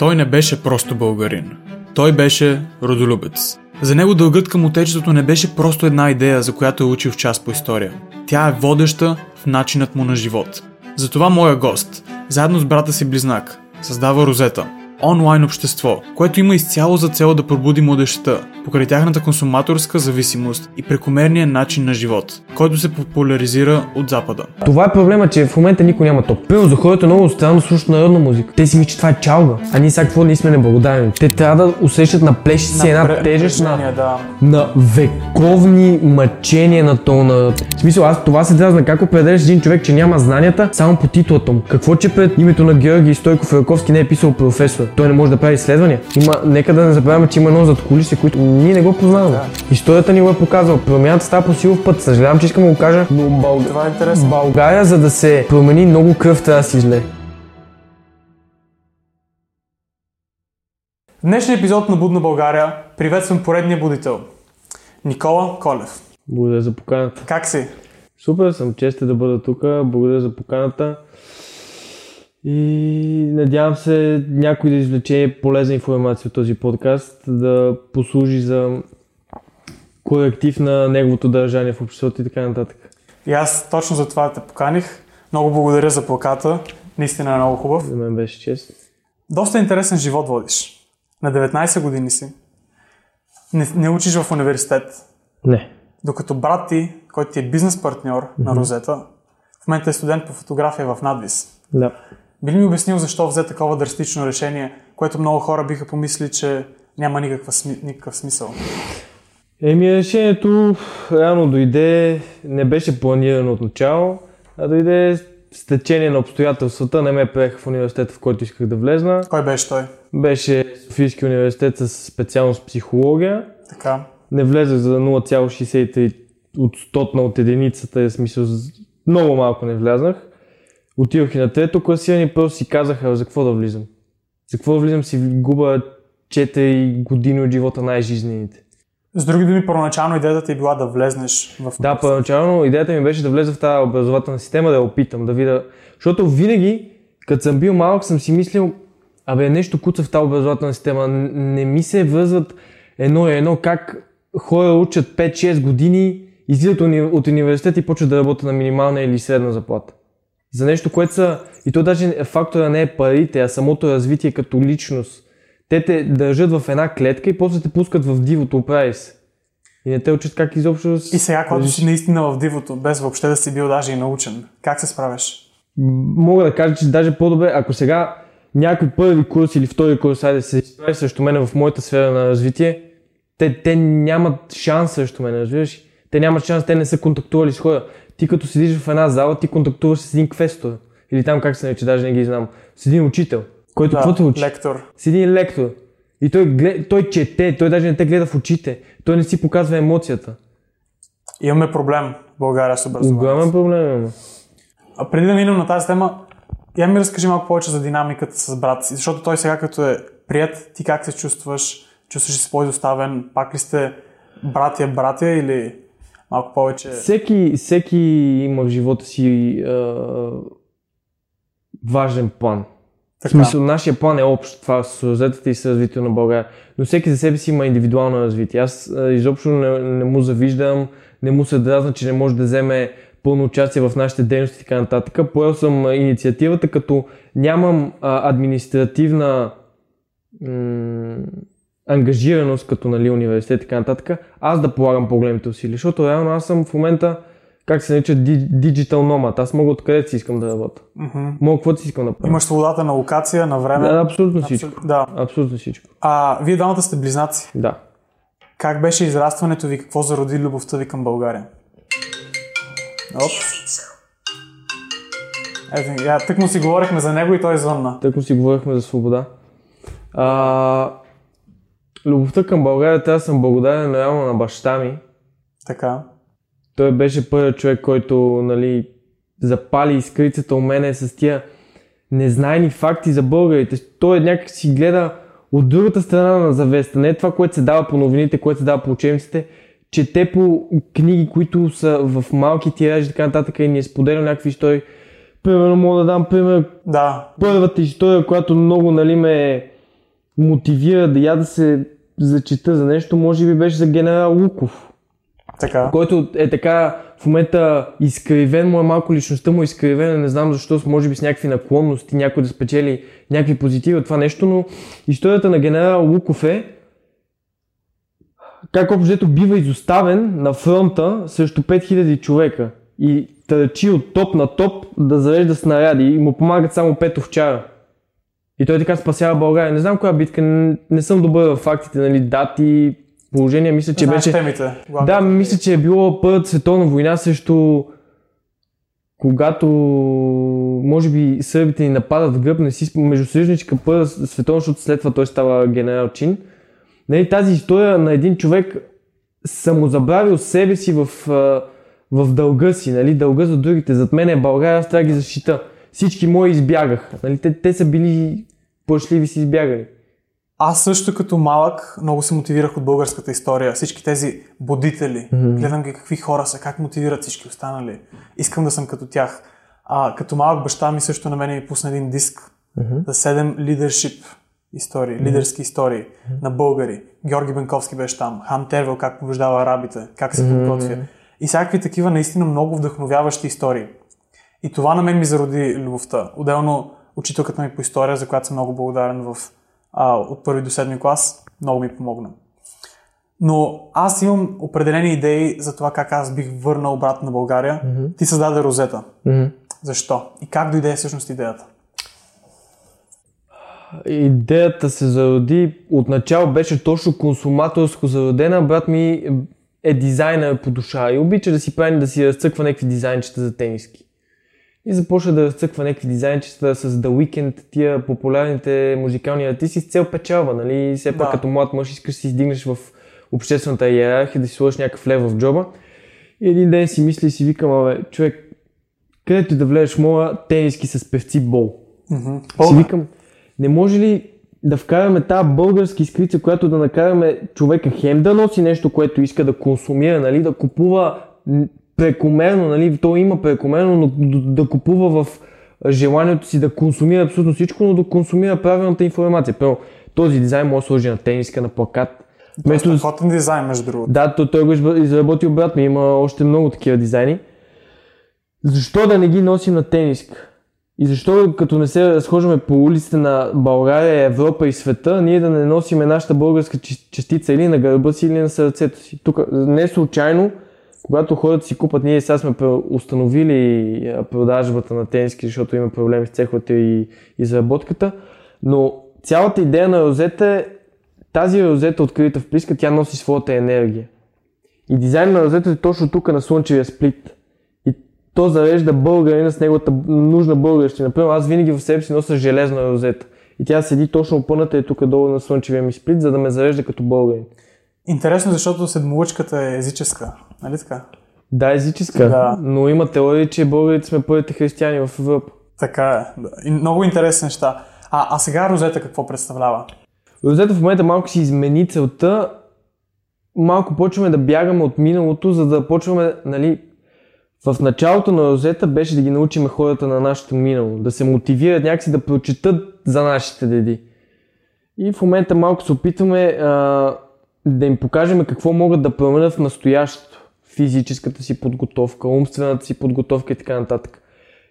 Той не беше просто българин. Той беше родолюбец. За него дългът към отечеството не беше просто една идея, за която е учил в час по история. Тя е водеща в начинът му на живот. Затова моя гост, заедно с брата си близнак, създава Розета – онлайн общество, което има изцяло за цел да пробуди младеща, покрай тяхната консуматорска зависимост и прекомерния начин на живот, който се популяризира от Запада. Това е проблема, че в момента никой няма топ. Първо, за хората много странно слушат народна музика. Те си мислят, че това е чалга. А ние сега какво ние сме неблагодарни. Те трябва да усещат на плещи си една пре- тежест на, да. на вековни мъчения на тона. В смисъл, аз това се дразна. Как определяш един човек, че няма знанията само по титлата му? Какво, че пред името на Георги Стойков Раковски не е писал професор? Той не може да прави изследвания. Има, нека да не забравяме, че има едно зад кулиси, които ние не го познаваме. Историята ни го е показала. Промяната става по силов път. Съжалявам, че искам да го кажа, но Бълг... Това е интересно. България, за да се промени много кръв, трябва да си изле. В днешния епизод на Будна България приветствам поредния будител. Никола Колев. Благодаря за поканата. Как си? Супер, съм чест да бъда тук. Благодаря за поканата. И надявам се някой да извлече полезна информация от този подкаст, да послужи за коректив на неговото държание в обществото и така нататък. И аз точно за това те поканих. Много благодаря за плаката. Наистина е много хубав. За мен беше чест. Доста интересен живот водиш. На 19 години си. Не, не учиш в университет. Не. Докато брат ти, който ти е бизнес партньор mm-hmm. на Розета, в момента е студент по фотография в Надвис. Да. Би ли ми обяснил защо взе такова драстично решение, което много хора биха помислили, че няма никаква никакъв смисъл? Еми решението реално дойде, не беше планирано от начало, а дойде с течение на обстоятелствата. Не ме приеха в университета, в който исках да влезна. Кой беше той? Беше Софийски университет с специалност психология. Така. Не влезах за 0,63 от стотна от единицата, в смисъл з- много малко не влезнах. Отидох и на трето класиране и просто си казаха за какво да влизам. За какво да влизам си губа 4 години от живота най-жизнените. С други думи, първоначално идеята ти е била да влезнеш в Да, първоначално идеята ми беше да влеза в тази образователна система, да я опитам, да видя. Защото винаги, като съм бил малък, съм си мислил, абе нещо куца в тази образователна система. Не ми се връзват едно и едно как хора учат 5-6 години, излизат от университет и почват да работят на минимална или средна заплата. За нещо, което са... И то даже фактора не е парите, а самото развитие като личност. Те те държат в една клетка и после те пускат в дивото, оправи се. И не те учат как изобщо... И сега, когато си наистина в дивото, без въобще да си бил даже и научен, как се справяш? Мога да кажа, че даже по-добре, ако сега някой първи курс или втори курс, айде се изправи срещу мен в моята сфера на развитие, те, те нямат шанс срещу мен, разбираш? Те нямат шанс, те не са контактували с хора. Ти като седиш в една зала, ти контактуваш с един квестор. Или там как се нарича, даже не ги знам. С един учител, който какво те учи? лектор. С един лектор. И той, глед, той чете, той даже не те гледа в очите. Той не си показва емоцията. Имаме проблем в България с образованието. Огромен проблем има. А преди да минем на тази тема, я ми разкажи малко повече за динамиката с брат си, защото той сега като е прият, ти как се чувстваш? Чувстваш ли се по-изоставен? Пак ли сте братя или малко повече? Всеки, всеки има в живота си а, важен план. В Така. смисъл, нашия план е общ, това с розетата и с развитието на България. Но всеки за себе си има индивидуално развитие. Аз а, изобщо не, не му завиждам, не му се дразна, че не може да вземе пълно участие в нашите дейности и така нататък. Поел съм инициативата, като нямам а, административна м- ангажираност, като нали, университет и така нататък, аз да полагам по-големите усилия. Защото реално аз съм в момента, как се нарича, ди- digital nomad. Аз мога откъдето си искам да работя. Мгм. Мога каквото си искам да правя. Имаш свободата на локация, на време. Да, абсолютно всичко. Абсолютно, да. Абсолютно всичко. А, вие двамата сте близнаци. Да. Как беше израстването ви? Какво зароди любовта ви към България? Оп. Ето, я, тък му си говорихме за него и той звънна. Тъй като си говорихме за свобода. А, любовта към България, да съм благодарен реално на баща ми. Така. Той беше първият човек, който нали, запали изкрицата у мене с тия незнайни факти за българите. Той някак си гледа от другата страна на завеста. Не е това, което се дава по новините, което се дава по учебниците. Чете по книги, които са в малки тиражи и така нататък и ни е споделял някакви истории. Примерно мога да дам пример Да. първата история, която много нали, ме мотивира да я да се зачита за нещо, може би беше за генерал Луков. Така. Който е така в момента изкривен, му е малко личността му е изкривена, не знам защо, може би с някакви наклонности, някой да спечели някакви позитиви от това нещо, но историята на генерал Луков е как общо бива изоставен на фронта срещу 5000 човека и търчи от топ на топ да зарежда снаряди и му помагат само пет овчара. И той така спасява България. Не знам коя битка, не, не съм добър в фактите, нали, дати, положение. Мисля, че Знаеш беше... темите. Да, мисля, че е било Първата световна война срещу когато може би сърбите ни нападат в гръб, не си между съюзничка първа световна, защото след това той става генерал Чин. Нали, тази история на един човек самозабравил себе си в, в дълга си, нали, дълга за другите. Зад мен е България, аз трябва да ги защита. Всички мои избягаха. Нали, те, те са били плашливи си избягали. Аз също като малък много се мотивирах от българската история. Всички тези будители, mm-hmm. гледам ги какви хора са, как мотивират всички останали. Искам да съм като тях. А, като малък баща ми също на мен ми пусна един диск mm-hmm. за 7 leadership истории, mm-hmm. лидерски истории mm-hmm. на българи. Георги Бенковски беше там, Хан Тервел как побеждава арабите, как се подготвя. Mm-hmm. И всякакви такива наистина много вдъхновяващи истории. И това на мен ми зароди любовта. Отделно учителката ми по история, за която съм много благодарен в а, от първи до седми клас, много ми помогна. Но аз имам определени идеи за това как аз бих върнал обратно на България. Mm-hmm. Ти създаде Розета. Mm-hmm. Защо? И как дойде всъщност идеята? Идеята се зароди, отначало беше точно консуматорско зародена. Брат ми е дизайнер по душа и обича да си прави да си разцъква някакви дизайнчета за тениски. И започна да разцъква някакви дизайнчета с The Weeknd, тия популярните музикални артисти с цел печалба, нали? Все пак да. като млад мъж искаш да си издигнеш в обществената иерархия, да си сложиш някакъв лев в джоба. И един ден си мисли и си викам, абе, човек, където да влезеш моя тениски с певци бол. Mm-hmm. Си викам, не може ли да вкараме тази българска изкрица, която да накараме човека хем да носи нещо, което иска да консумира, нали, да купува прекомерно, нали, то има прекомерно, но да, купува в желанието си да консумира абсолютно всичко, но да консумира правилната информация. Първо, този дизайн може да сложи на тениска, на плакат. Вместо... Страхотен дизайн, между другото. Да, той, той го изработи обратно. Има още много такива дизайни. Защо да не ги носим на тениска? И защо като не се разхождаме по улиците на България, Европа и света, ние да не носиме нашата българска частица или на гърба си, или на сърцето си. Тук не случайно когато хората си купат, ние сега сме установили продажбата на тениски, защото има проблеми с цеховете и изработката, но цялата идея на розета е тази розета, открита в плиска, тя носи своята енергия. И дизайн на розета е точно тук на слънчевия сплит. И то зарежда българина с неговата нужна българщина. Например, аз винаги в себе си нося железна розета. И тя седи точно опъната е тук долу на слънчевия ми сплит, за да ме зарежда като българин. Интересно, защото седмолъчката е езическа, нали така? Да, езическа, да. но има теория, че българите сме първите християни в Европа. Така е. И много интересни неща. А, а сега Розета какво представлява? Розета в момента малко си измени целта. Малко почваме да бягаме от миналото, за да почваме, нали, в началото на Розета беше да ги научим хората на нашето минало, да се мотивират някакси да прочитат за нашите деди. И в момента малко се опитваме а, да им покажем какво могат да променят в настоящето. Физическата си подготовка, умствената си подготовка и така нататък.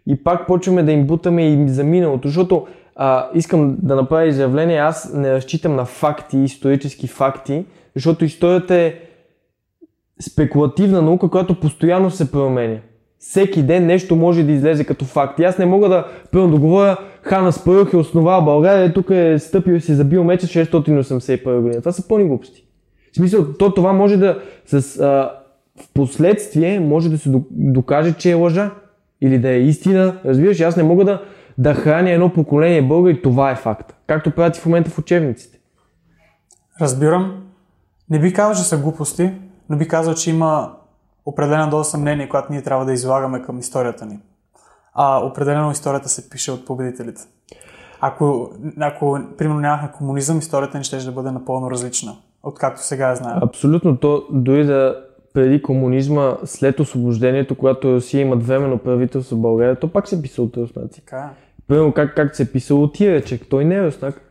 И пак почваме да им бутаме и за миналото, защото а, искам да направя изявление, аз не разчитам на факти, исторически факти, защото историята е спекулативна наука, която постоянно се променя. Всеки ден нещо може да излезе като факт. И аз не мога да, пълно да говоря, Хана Спарух е основал България, тук е стъпил и си забил меча 681 година. Това са пълни глупости. В смисъл, то това може да с, а, в последствие може да се докаже, че е лъжа или да е истина. Разбираш, аз не мога да, да храня едно поколение българи, това е факт. Както правят и в момента в учебниците. Разбирам. Не би казал, че са глупости, но би казал, че има определена доза съмнение, която ние трябва да излагаме към историята ни. А определено историята се пише от победителите. Ако, ако примерно нямахме комунизъм, историята ни ще да бъде напълно различна откакто сега я знаем. Абсолютно. То дори да преди комунизма, след освобождението, когато Русия имат временно правителство в България, то пак се е писало от руснаци. Така Примерно как, как се е писало от Иречек, той не е руснак.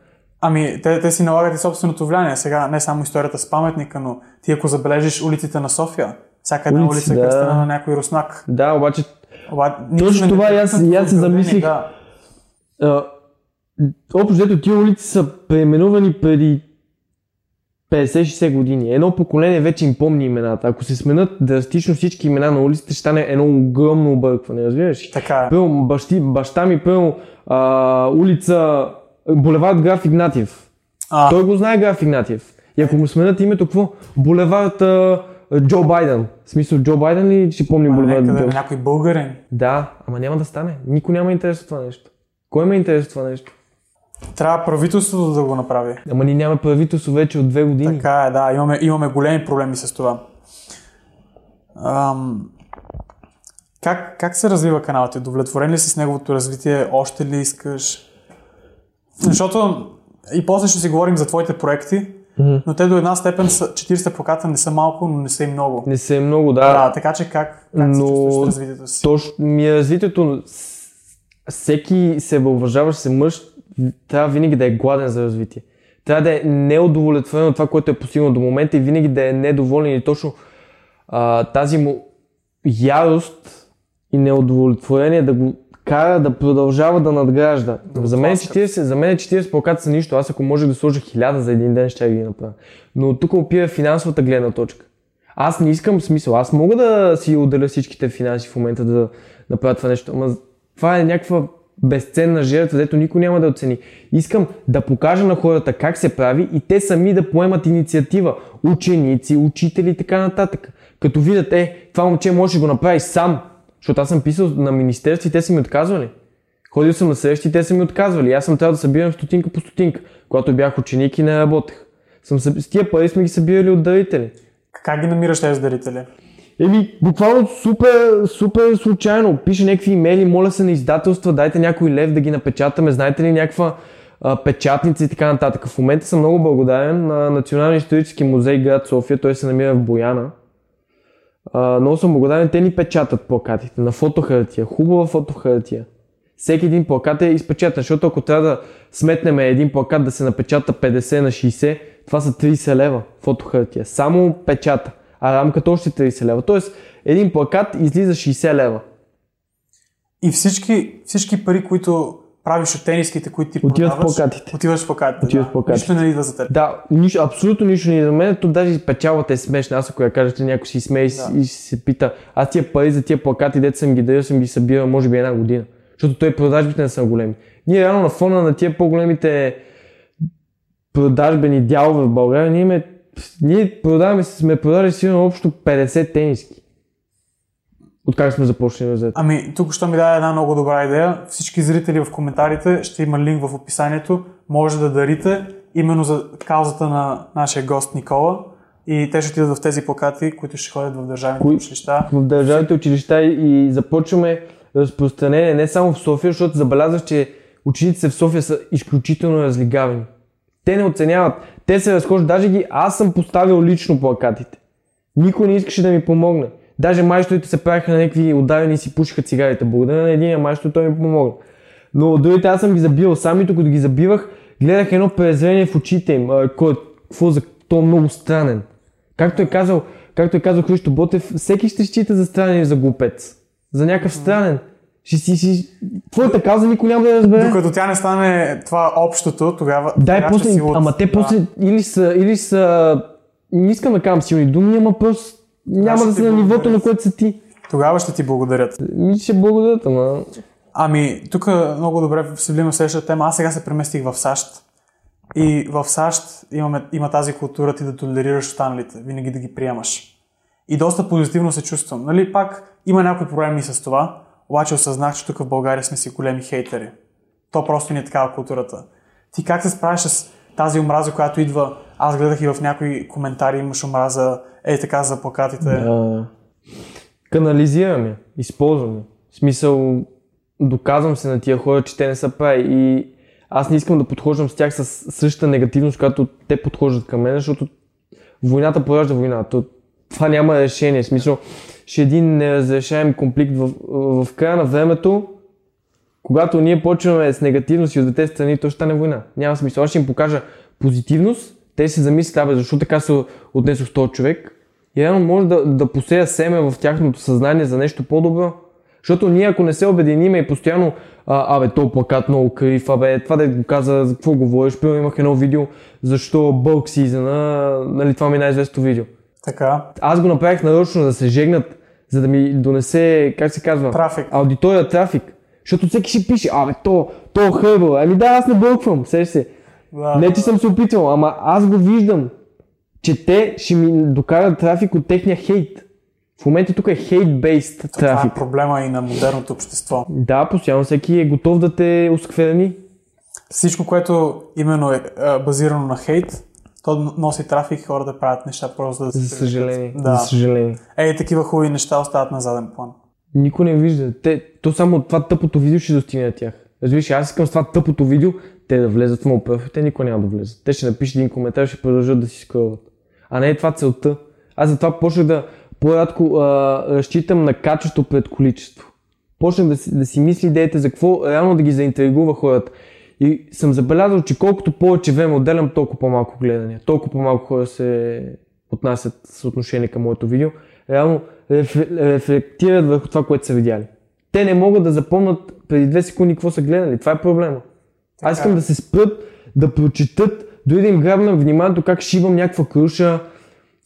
Ами, те, те си налагат и собственото влияние. Сега не само историята с паметника, но ти ако забележиш улиците на София, всяка една Улици, улица е да. кръстена на някой руснак. Да, обаче Оба, Точно това и аз- и аз се замислих. Да. а, общо взето тия улици са преименувани преди 50-60 години. Едно поколение вече им помни имената. Ако се сменят драстично всички имена на улиците, ще стане едно огромно объркване, разбираш? Така е. Първо, бащи, баща ми, първо, а, улица, булевард Граф Игнатиев. А, Той го знае Граф Игнатиев. И ако му сменят името, какво? Булевард а, Джо Байден. В смисъл, Джо Байден ли ще помни булевард нека да Джо? е някой българин. Да, ама няма да стане. Никой няма интерес от това нещо. Кой има интерес от това нещо? Трябва правителството да го направи. Ама ние нямаме правителство вече от две години. Така е, да, имаме, имаме големи проблеми с това. Ам, как, как се развива каналът? Удовлетворен ли си с неговото развитие? Още ли искаш? Защото и после ще си говорим за твоите проекти, Мгм. но те до една степен са 40 плаката не са малко, но не са и много. Не се е много, да. Да, така че как, как се Но- чувстваш с развитието си? Точно ми е развитието. Всеки себеуважаващ се мъж трябва винаги да е гладен за развитие. Трябва да е неудовлетворен от това, което е постигнал до момента и винаги да е недоволен и точно а, тази му ярост и неудовлетворение да го кара да продължава да надгражда. за, мен тласкат. 40, за мен 40 плаката са нищо. Аз ако може да сложа 1000 за един ден, ще ги направя. Но тук опира финансовата гледна точка. Аз не искам смисъл. Аз мога да си отделя всичките финанси в момента да направя това нещо, ама това е някаква безценна жертва, дето никой няма да оцени. Искам да покажа на хората как се прави и те сами да поемат инициатива. Ученици, учители и така нататък. Като видят, е, това момче може да го направи сам. Защото аз съм писал на министерство и те са ми отказвали. Ходил съм на срещи и те са ми отказвали. Аз съм трябва да събирам стотинка по стотинка. Когато бях ученик и не работех. Съм, с тия пари сме ги събирали от дарители. Как ги намираш тези дарители? Еми, буквално супер, супер случайно. Пише някакви имейли, моля се на издателства, дайте някой лев да ги напечатаме, знаете ли някаква а, печатница и така нататък. В момента съм много благодарен на Националния исторически музей град София, той се намира в Бояна. А, много съм благодарен, те ни печатат плакатите на фотохартия, хубава фотохартия. Всеки един плакат е изпечатан, защото ако трябва да сметнем един плакат да се напечата 50 на 60, това са 30 лева фотохартия. Само печата, а рамката още 30 лева. Тоест, един плакат излиза 60 лева. И всички, всички пари, които правиш от тениските, които ти Отиват продаваш, плакатите. Отиваш в плакатите. Отиват да. плакатите. Нищо не идва за теб. Да, нищо, абсолютно нищо не е за мен. То даже печалата е смешна. Аз ако я кажа, че някой си смее Да. и се пита, аз тия пари за тия плакати, дете съм ги дарил, съм ги събирал може би една година. Защото той продажбите не са големи. Ние реално на фона на тия по-големите продажбени дялове в България, ние, ме, ние продаваме, сме продали сигурно общо 50 тениски. Откак сме започнали да. Ами, тук ще ми даде една много добра идея. Всички зрители в коментарите ще има линк в описанието. Може да дарите именно за каузата на нашия гост Никола. И те ще отидат в тези плакати, които ще ходят в държавните Кои- училища. в държавните училища и започваме разпространение не само в София, защото забелязваш, че учениците в София са изключително разлигавени. Те не оценяват. Те се разхождат. Даже ги аз съм поставил лично плакатите. Никой не искаше да ми помогне. Даже майсторите се правиха на някакви ударени и си пушиха цигарите. Благодаря на един майстор, той ми помогна. Но другите аз съм ги забивал сам и докато ги забивах, гледах едно презрение в очите им. Кой, какво за то много странен. Както е казал, както е казал Христо Ботев, всеки ще счита за странен и за глупец. За някакъв странен. Ще си, си... Твоята каза никой няма да я разбере. Докато тя не стане това общото, тогава. Да, ще после, си от- ама те да. после или са, или са, не искам да казвам силни думи, ама просто няма да са на нивото, на което са ти. Тогава ще ти благодарят. Ми ще благодарят, ама... Ами, тук много добре се влима следващата тема. Аз сега се преместих в САЩ. И в САЩ имаме, има тази култура ти да толерираш останалите, винаги да ги приемаш. И доста позитивно се чувствам. Нали, пак има някои проблеми с това, обаче осъзнах, че тук в България сме си големи хейтери. То просто не е такава културата. Ти как се справяш с тази омраза, която идва? Аз гледах и в някои коментари имаш омраза, ей така за плакатите. А, канализирам я, използвам я. В смисъл, доказвам се на тия хора, че те не са прави и аз не искам да подхождам с тях с същата негативност, която те подхождат към мен, защото войната поражда война. То, това няма решение. В смисъл, ще е един неразрешаем конфликт в, в края на времето, когато ние почваме с негативност и от двете страни, то ще стане война. Няма смисъл. Аз ще им покажа позитивност, те се замислят, абе, защо така се отнесох с този човек. И реално може да, да посея семе в тяхното съзнание за нещо по-добро. Защото ние ако не се обединиме и постоянно, а, абе, то плакат много крив, абе, това да го каза, за какво говориш, примерно имах едно видео, защо бълк сизъна, нали, това ми е най-известното видео. Така. Аз го направих нарочно да се жегнат, за да ми донесе, как се казва? Трафик. Аудитория трафик. Защото всеки ще пише, абе, то, то хърбъл. Ами да, аз не бълквам, сеш се. Да. Не, че съм се опитвал, ама аз го виждам, че те ще ми докарат трафик от техния хейт. В момента тук е hate-based Това е трафик. проблема и на модерното общество. Да, постоянно всеки е готов да те оскверни. Всичко, което именно е базирано на хейт, то носи трафик и хората правят неща просто да се За съжаление. Да. За съжаление. Ей, такива хубави неща остават на заден план. Никой не вижда. Те, то само това тъпото видео ще достигне на тях. Разбираш, аз искам с това тъпото видео те да влезат в моят профил, те никой няма да влезат. Те ще напишат един коментар и ще продължат да си скролват. А не е това целта. Аз затова почнах да по-рядко а, разчитам на качество пред количество. Почнах да си, да си мисли идеите за какво реално да ги заинтригува хората. И съм забелязал, че колкото повече време отделям, толкова по-малко гледания. Толкова по-малко хора се отнасят с отношение към моето видео. Реално реф- рефлектират върху това, което са видяли. Те не могат да запомнят преди две секунди какво са гледали. Това е проблема. Аз искам да се спрат, да прочитат, дори да им грабна вниманието как шибам някаква круша.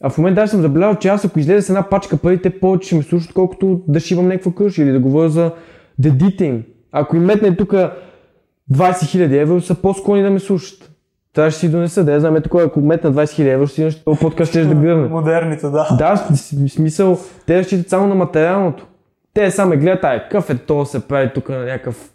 А в момента аз съм забелязал, че аз ако излезе с една пачка пари, те повече ще ме слушат, колкото да шибам някаква круша или да говоря за дедите им. Ако им метне тук 20 000 евро, са по-склонни да ме слушат. Това ще си донеса, да я знам, ето ако метна 20 000 евро, ще си този подкаст ще да гръвне. Модерните, да. Да, в смисъл, те разчитат само на материалното. Те само гледат, ай, какъв е то се прави тук на някакъв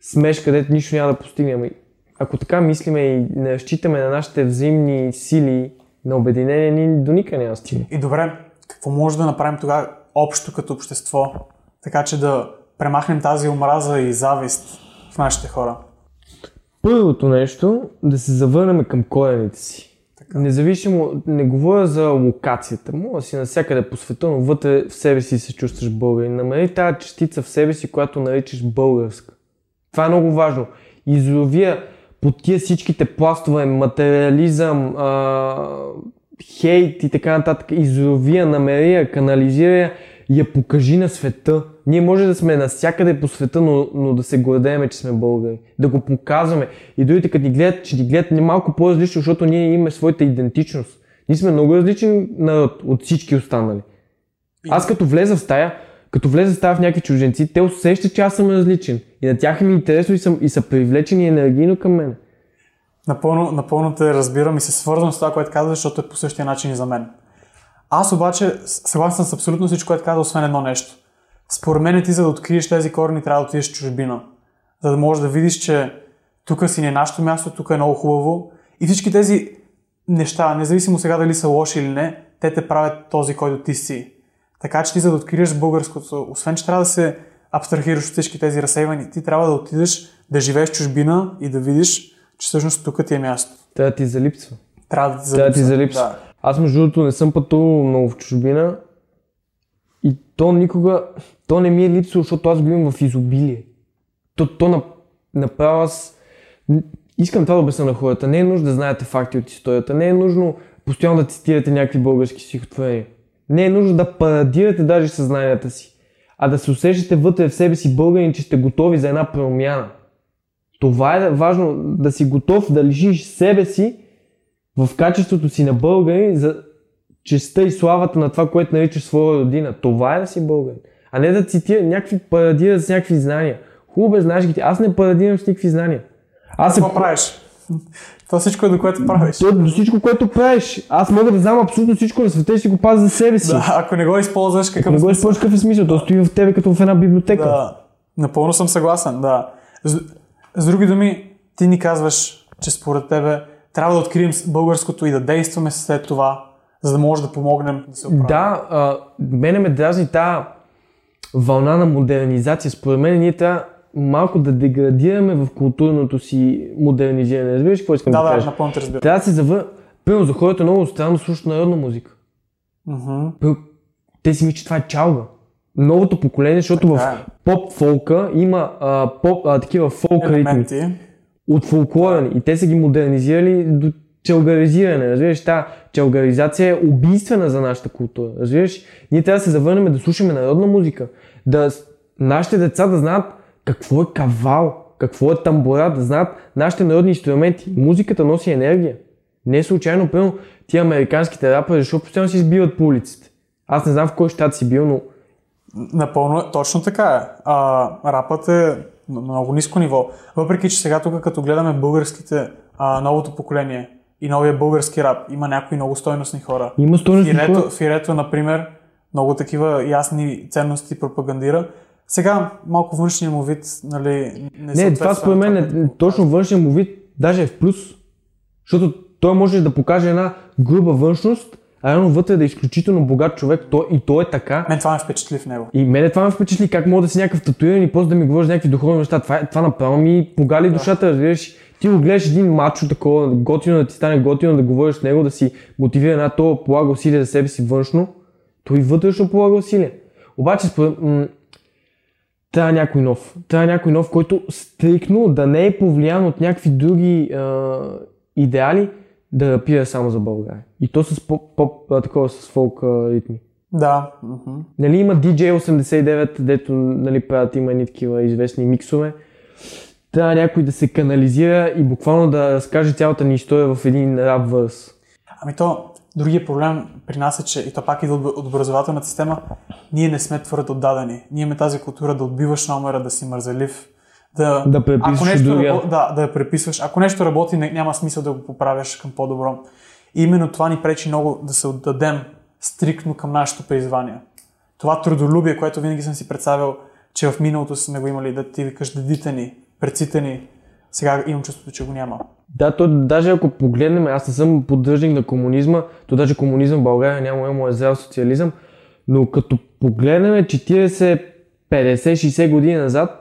смеш, където нищо няма да постигнем. И Ако така мислиме и не разчитаме на нашите взаимни сили на обединение, ние до никъде няма да стигнем. И добре, какво може да направим тогава общо като общество, така че да премахнем тази омраза и завист в нашите хора? Първото нещо, да се завърнем към корените си. Независимо, не говоря за локацията, мога да си навсякъде по света, но вътре в себе си се чувстваш българин. Намери тази частица в себе си, която наричаш българска. Това е много важно. Изровия под тия всичките пластове, материализъм, а, хейт и така нататък, изровия, намери я, канализира я покажи на света. Ние може да сме навсякъде по света, но, но да се гордееме, че сме българи. Да го показваме. И другите, като ни гледат, че ни гледат не малко по-различно, защото ние имаме своята идентичност. Ние сме много различен народ от всички останали. Аз като влеза в стая, като влеза в стая в някакви чужденци, те усещат, че аз съм различен. И на тях ми е интересно и, съм, и са привлечени енергийно към мен. Напълно, напълно те разбирам и се свързвам с това, което казваш, защото е по същия начин и за мен. Аз обаче съгласен с абсолютно всичко, което каза, освен едно нещо. Според мен ти, за да откриеш тези корени, трябва да отидеш в чужбина. За да можеш да видиш, че тук си не е нашето място, тук е много хубаво. И всички тези неща, независимо сега дали са лоши или не, те те правят този, който ти си. Така че ти, за да откриеш българското, освен че трябва да се абстрахираш от всички тези разсейвания, ти трябва да отидеш да живееш в чужбина и да видиш, че всъщност тук ти е място. Трябва да ти залипсва. Трябва да ти Трябва да ти залипсва. залипсва. Да. Аз между другото не съм пътувал много в чужбина и то никога, то не ми е липсвало, защото аз го имам в изобилие. То, то на, направо аз искам това да обясня на хората. Не е нужно да знаете факти от историята, не е нужно постоянно да цитирате някакви български стихотворения. Не е нужно да парадирате даже съзнанията си, а да се усещате вътре в себе си българин, че сте готови за една промяна. Това е важно, да си готов да лишиш себе си в качеството си на българин за честа и славата на това, което наричаш своя родина. Това е да си българин. А не да цитира някакви парадира с някакви знания. Хубаво бе, знаеш ги ти. Аз не парадирам с никакви знания. Аз се... Какво правиш? Това всичко е до което правиш. То, до всичко, което правиш. Аз мога да знам абсолютно всичко на света и си го пазя за себе си. Да, ако не го използваш, какъв Не го е използваш какъв е смисъл. То стои в тебе като в една библиотека. Да, напълно съм съгласен, да. С, с други думи, ти ни казваш, че според тебе трябва да открием българското и да действаме след това, за да може да помогнем да се оправим. Да, а, мене ме дразни тази вълна на модернизация. Според мен ние трябва малко да деградираме в културното си модернизиране. Разбираш какво искам да, да, да, кажа? напълно те разбирам. Трябва да се завър... Примерно за хората много странно да слушат народна музика. Мгм. Примерно, Те си мислят, че това е чалга. новото поколение, защото Така в е. поп-фолка има а, поп, а, такива фолк ритми Елементи. От фолклора ни и те са ги модернизирали до челгаризиране. Разбираш, тази челгаризация е убийствена за нашата култура. Разбираш, ние трябва да се завърнем да слушаме народна музика, да нашите деца да знаят какво е кавал, какво е тамбура, да знаят нашите народни инструменти. Музиката носи енергия. Не е случайно, пълно тия американските рапъри, защото постоянно си избиват по улиците. Аз не знам в кой щат си бил, но Напълно, точно така е. А, рапът е на много ниско ниво. Въпреки, че сега тук, като гледаме българските, а, новото поколение и новия български рап, има някои много стойностни хора. има стойност. Фирето, Фирето, например, много такива ясни ценности пропагандира. Сега малко външния му вид, нали, не, Не, това според мен е точно външен му вид, даже е в плюс. Защото той може да покаже една груба външност, а вътре да е изключително богат човек, той, и той е така. Мен това ме впечатли в него. И мене това ме впечатли как мога да си някакъв татуиран и после да ми говориш за някакви духовни неща. Това, е- това направо ми погали душата, разбираш. Ти го гледаш един мачо такова, готино да ти стане готино да говориш с него, да си мотивира една то полага усилие за себе си външно, той вътрешно полага усилие. Обаче според, м- трябва някой нов. Трябва някой нов, който стрикно да не е повлиян от някакви други а, идеали, да рапира само за България. И то с поп, а, такова с фолк а, ритми. Да. мгм. Нали има DJ89, дето нали, правят има едни такива известни миксове. Трябва някой да се канализира и буквално да разкаже цялата ни история в един рап върс. Ами то, другия проблем при нас е, че и то пак идва от от образователната система, ние не сме твърде отдадени. Ние имаме тази култура да отбиваш номера, да си мързелив, да, Да преписваш ако нещо, другия. да, да я преписваш. Ако нещо работи, не, няма смисъл да го поправяш към по-добро. И именно това ни пречи много да се отдадем стриктно към нашето призвание. Това трудолюбие, което винаги съм си представил, че в миналото сме го имали, да ти викаш дедите ни, предците ни, сега имам чувството, че го няма. Да, то даже ако погледнем, аз не съм поддръжник на комунизма, то даже комунизъм в България няма, има е зрел социализъм, но като погледнем 40, 50, 60 години назад,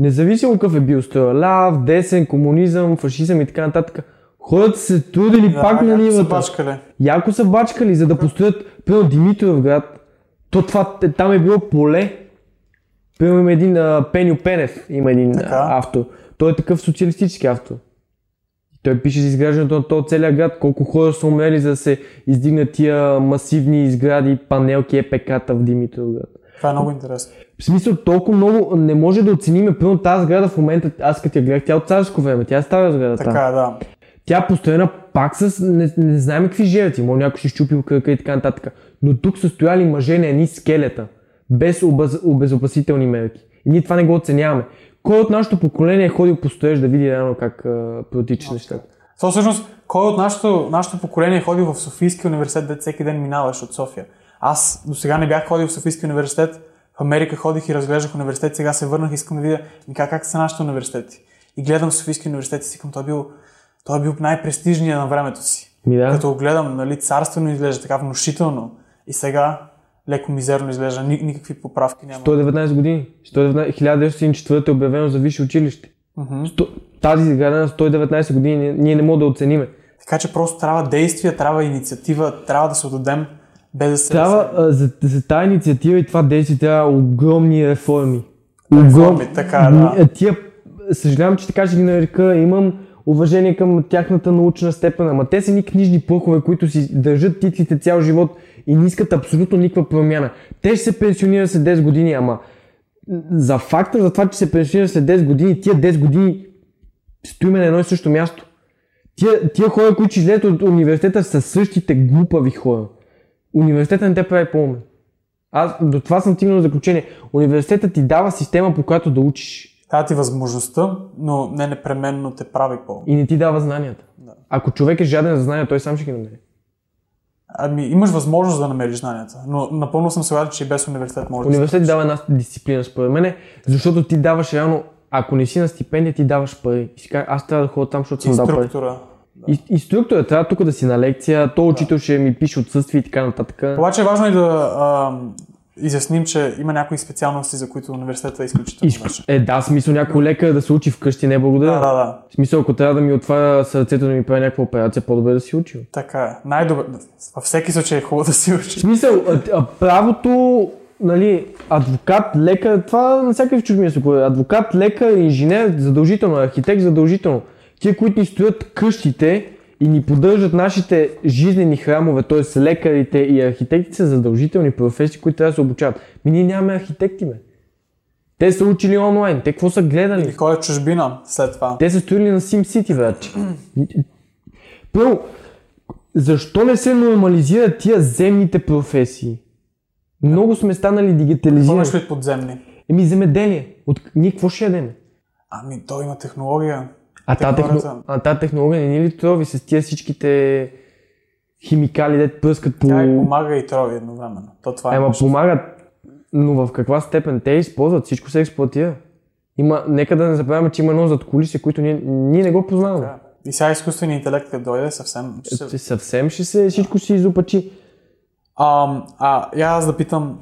независимо какъв е бил строя, ляв, десен, комунизъм, фашизъм и така нататък, хората се трудили Да, пак на както са нивата. бачкали. Яко са бачкали, за да построят, примерно Димитров град, то това, там е било поле. Примерно има един а, Пеню Пенев, има един Така. а, автор. Той е такъв социалистически автор. Той пише за изграждането на този целия град, колко хора са умели за да се издигнат тия масивни сгради, панелки, ЕПК-та в Димитров град. Това е много интересно. В смисъл, толкова много не може да оцениме, примерно тази сграда в момента, аз като я гледах, тя е от царско време, тя е стара сграда. Така е, да. Тя е построена пак с не, не знаем какви жертви, може някой си щупил крака и така нататък. Но тук са стояли мъже на едни скелета, без обез, обезопасителни мерки. И ние това не го оценяваме. Кой от нашето поколение е ходил по строеж да види реално как а, протичат нещата? То всъщност, кой от нашето, нашето поколение е ходил в Софийския университет, де всеки ден минаваш от София? Аз до сега не бях ходил в Софийския университет, в Америка ходих и разглеждах университет, сега се върнах, искам да видя как, как са нашите университети. И гледам Софийския университет и си към, той е бил, той е бил най-престижният на времето си. Ми да. Като го гледам, нали, царствено изглежда, така внушително. И сега леко мизерно изглежда, ни, никакви поправки няма. 119 години. 119, 1904 е обявено за висше училище. Мгм. Сто- Тази сграда на 119 години ние не можем да оцениме. Така че просто трябва действие, трябва инициатива, трябва да се отдадем без да се... Трябва а, за, за тази инициатива и това действие трябва огромни реформи. Реформи, така да. Тия, съжалявам, че така ще ги нарека, имам уважение към тяхната научна степен, ама те са ни книжни плъхове, които си държат титлите цял живот и не искат абсолютно никаква промяна. Те ще се пенсионират след 10 години, ама за факта за това, че се пенсионират след 10 години, тия 10 години стоиме на едно и също място. Тия, тия хора, които ще излезат от университета, са същите глупави хора. Университета не те прави по-умен. Аз до това съм стигнал заключение. Университетът ти дава система, по която да учиш Дава ти възможността, но не непременно те прави по. и не ти дава знанията. Да. Ако човек е жаден за знания, той сам ще ги намери. Ами, имаш възможност да намериш знанията, но напълно съм съгласен, че и без университет може Университет дава една дисциплина, според мен, защото ти даваш реално, ако не си на стипендия, ти даваш пари. И си кажа, аз трябва да ходя там, защото да съм дал пари. структура. И, и структура, трябва тук да си на лекция, то учител ще ми пише отсъствие и така нататък. Обаче е важно и да а, изясним, че има някои специалности, за които университетът е изключително важен. Е, да, смисъл някой лекар да се учи вкъщи, не благодаря. Да, да, да. В смисъл, ако трябва да ми отваря сърцето да ми прави някаква операция, по-добре да си учил. Така е. Най-добре. Във всеки случай е хубаво да си В учи. смисъл, а, а, правото нали, адвокат, лекар, това на всякакви чужбина се. Адвокат, лекар, инженер, задължително, архитект, задължително. Тия, които ни стоят къщите и ни поддържат нашите жизнени храмове, т.е. лекарите и архитектите са задължителни професии, които трябва да се обучават. Ми ние нямаме архитекти, бе. Те са учили онлайн. Те какво са гледали? Или кой е чужбина след това? Те са стоили на SimCity, братче. Първо, защо не се нормализират тия земните професии? Много сме станали Какво дигитализирани. имаш ли подземни? Еми земеделие. От... Ние какво ще ядем? Ами, то има технология. А тази техно... та технология не ни ли трови с тия всичките химикали, де пръскат по... Тя и помага и трови едновременно. То това е Ема нещо. помагат, но в каква степен те използват, всичко се експлуатира. Има, нека да не забравяме, че има едно зад колиси, които ние, ние не го познаваме. Да. И сега изкуственият интелект, като дойде, съвсем ще се... Е, Съвсем ще се, всичко си изопачи. А, а, я аз да питам,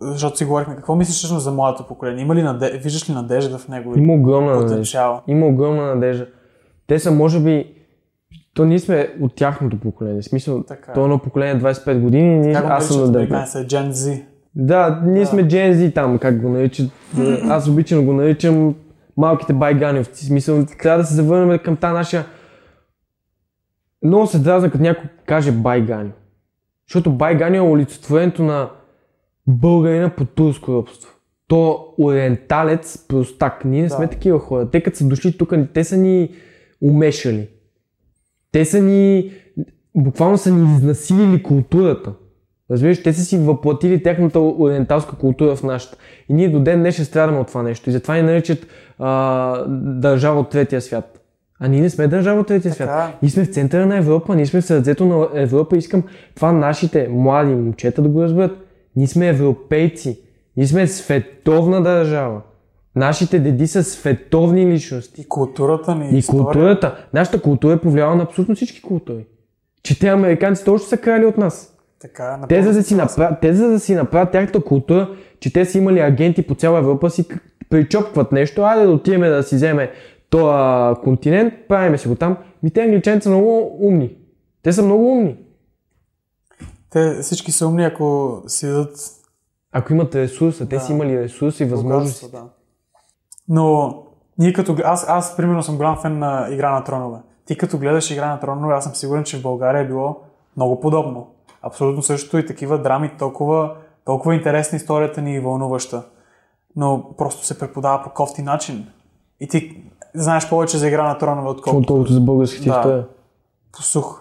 защото си говорихме, какво мислиш всъщност за моето поколение? Има ли наде... Виждаш ли надежда в него? Има огромна надежда. Има огромна надежда. Те са, може би, то ние сме от тяхното поколение. В смисъл, Така е. то едно поколение 25 години, ние, аз съм на наричат 19. американците? Gen Z. Да, ние сме Gen Z там, как го наричат. Аз обичам да го наричам малките байгановци. Смисъл, трябва да се завърнем към тази наша... Много се дразна, като някой каже байгани. Защото байгани е олицетворението на българина по турско робство. То ориенталец, простак. Ние не сме Да. такива хора. Те като са дошли тук, те са ни умешали. Те са ни... Буквално са ни изнасилили културата. Разбираш, те са си въплатили тяхната ориенталска култура в нашата. И ние до ден днешен страдаме от това нещо. И затова ни наричат а, държава от третия свят. А ние не сме държава от третия Така свят. Ние сме в центъра на Европа, ние сме в сърцето на Европа. Искам това нашите млади момчета да го разберат. Ние сме европейци. Ние сме световна държава. Нашите деди са световни личности. И културата ни, И история. културата. Нашата култура е повлияла на абсолютно всички култури. Че те американците още са крали от нас. Така, Те за, да си направят, те за да си направят тяхната култура, че те са имали агенти по цяла Европа, си причопкват нещо, айде да отидем да си вземе този континент, правиме си го там. Ми те англичаните са много умни. Те са много умни. Те всички са умни, ако си дадат Ако имат ресурса, те Да. са имали ресурси и възможности. да. Но ние като... Аз, аз примерно съм голям фен на Игра на тронове. Ти като гледаш Игра на тронове, аз съм сигурен, че в България е било много подобно. Абсолютно също и такива драми, толкова, толкова интересна историята ни и вълнуваща. Но просто се преподава по кофти начин. И ти знаеш повече за Игра на тронове, отколкото Отколкото за българските Да. история. по сух.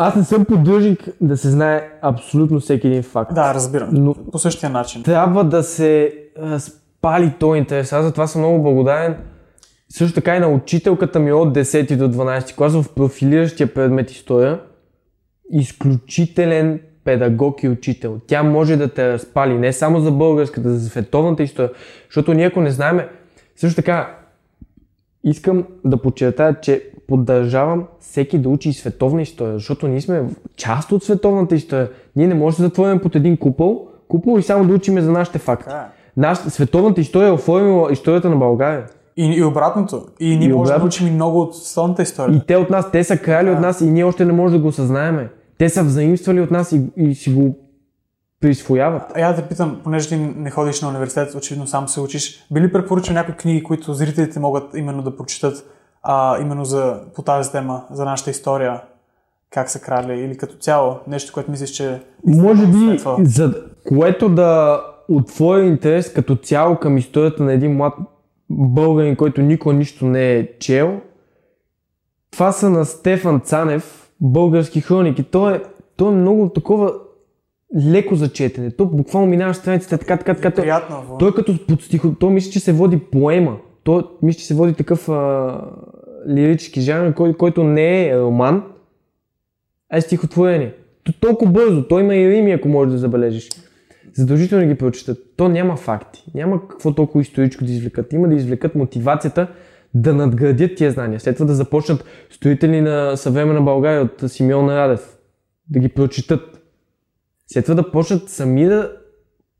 Аз не съм поддръжник да се знае абсолютно всеки един факт. Да, разбирам. Но- По същия начин. трябва да се а, спали този интерес. Аз затова съм много благодарен. Също така и на учителката ми от 10 до 12 клас в профилиращия предмет история. Изключителен педагог и учител. Тя може да те разпали не само за българската, за световната история. Защото ние ако не знаеме, също така искам да подчертая, че поддържавам всеки да учи световна история, защото ние сме част от световната история. Ние не можем да затворим под един купол, купол и само да учиме за нашите факти. Наш, световната история е оформила историята на България. И, и обратното. И ние можем да учим и много от световната история. И те от нас, те са крали Да. от нас и ние още не можем да го осъзнаеме. Те са взаимствали от нас и, и си го присвояват. А я да те питам, понеже ти не ходиш на университет, очевидно сам се учиш, би ли препоръчал някои книги, които зрителите могат именно да прочитат, а, именно за, по тази тема, за нашата история, как са крали или като цяло, нещо, което мислиш, че Може би, за което да отвори интерес като цяло към историята на един млад българин, който никога нищо не е чел, това са на Стефан Цанев, български хроники. Той е, той е много такова леко за четене. То буквално минава страниците така, така, така. Той, приятно. той е като под стихо, той мисля, че се води поема. Той мисля, че се води такъв а, лирически жанр, кой, който не е роман, а е стихотворение. То, толкова бързо. Той има и рими, ако можеш да забележиш. Задължително ги прочитат. То няма факти. Няма какво толкова историческо да извлекат. Има да извлекат мотивацията да надградят тия знания. След това да започнат строители на съвременна България от Симеон Радев. Да ги прочитат. След това да почнат сами да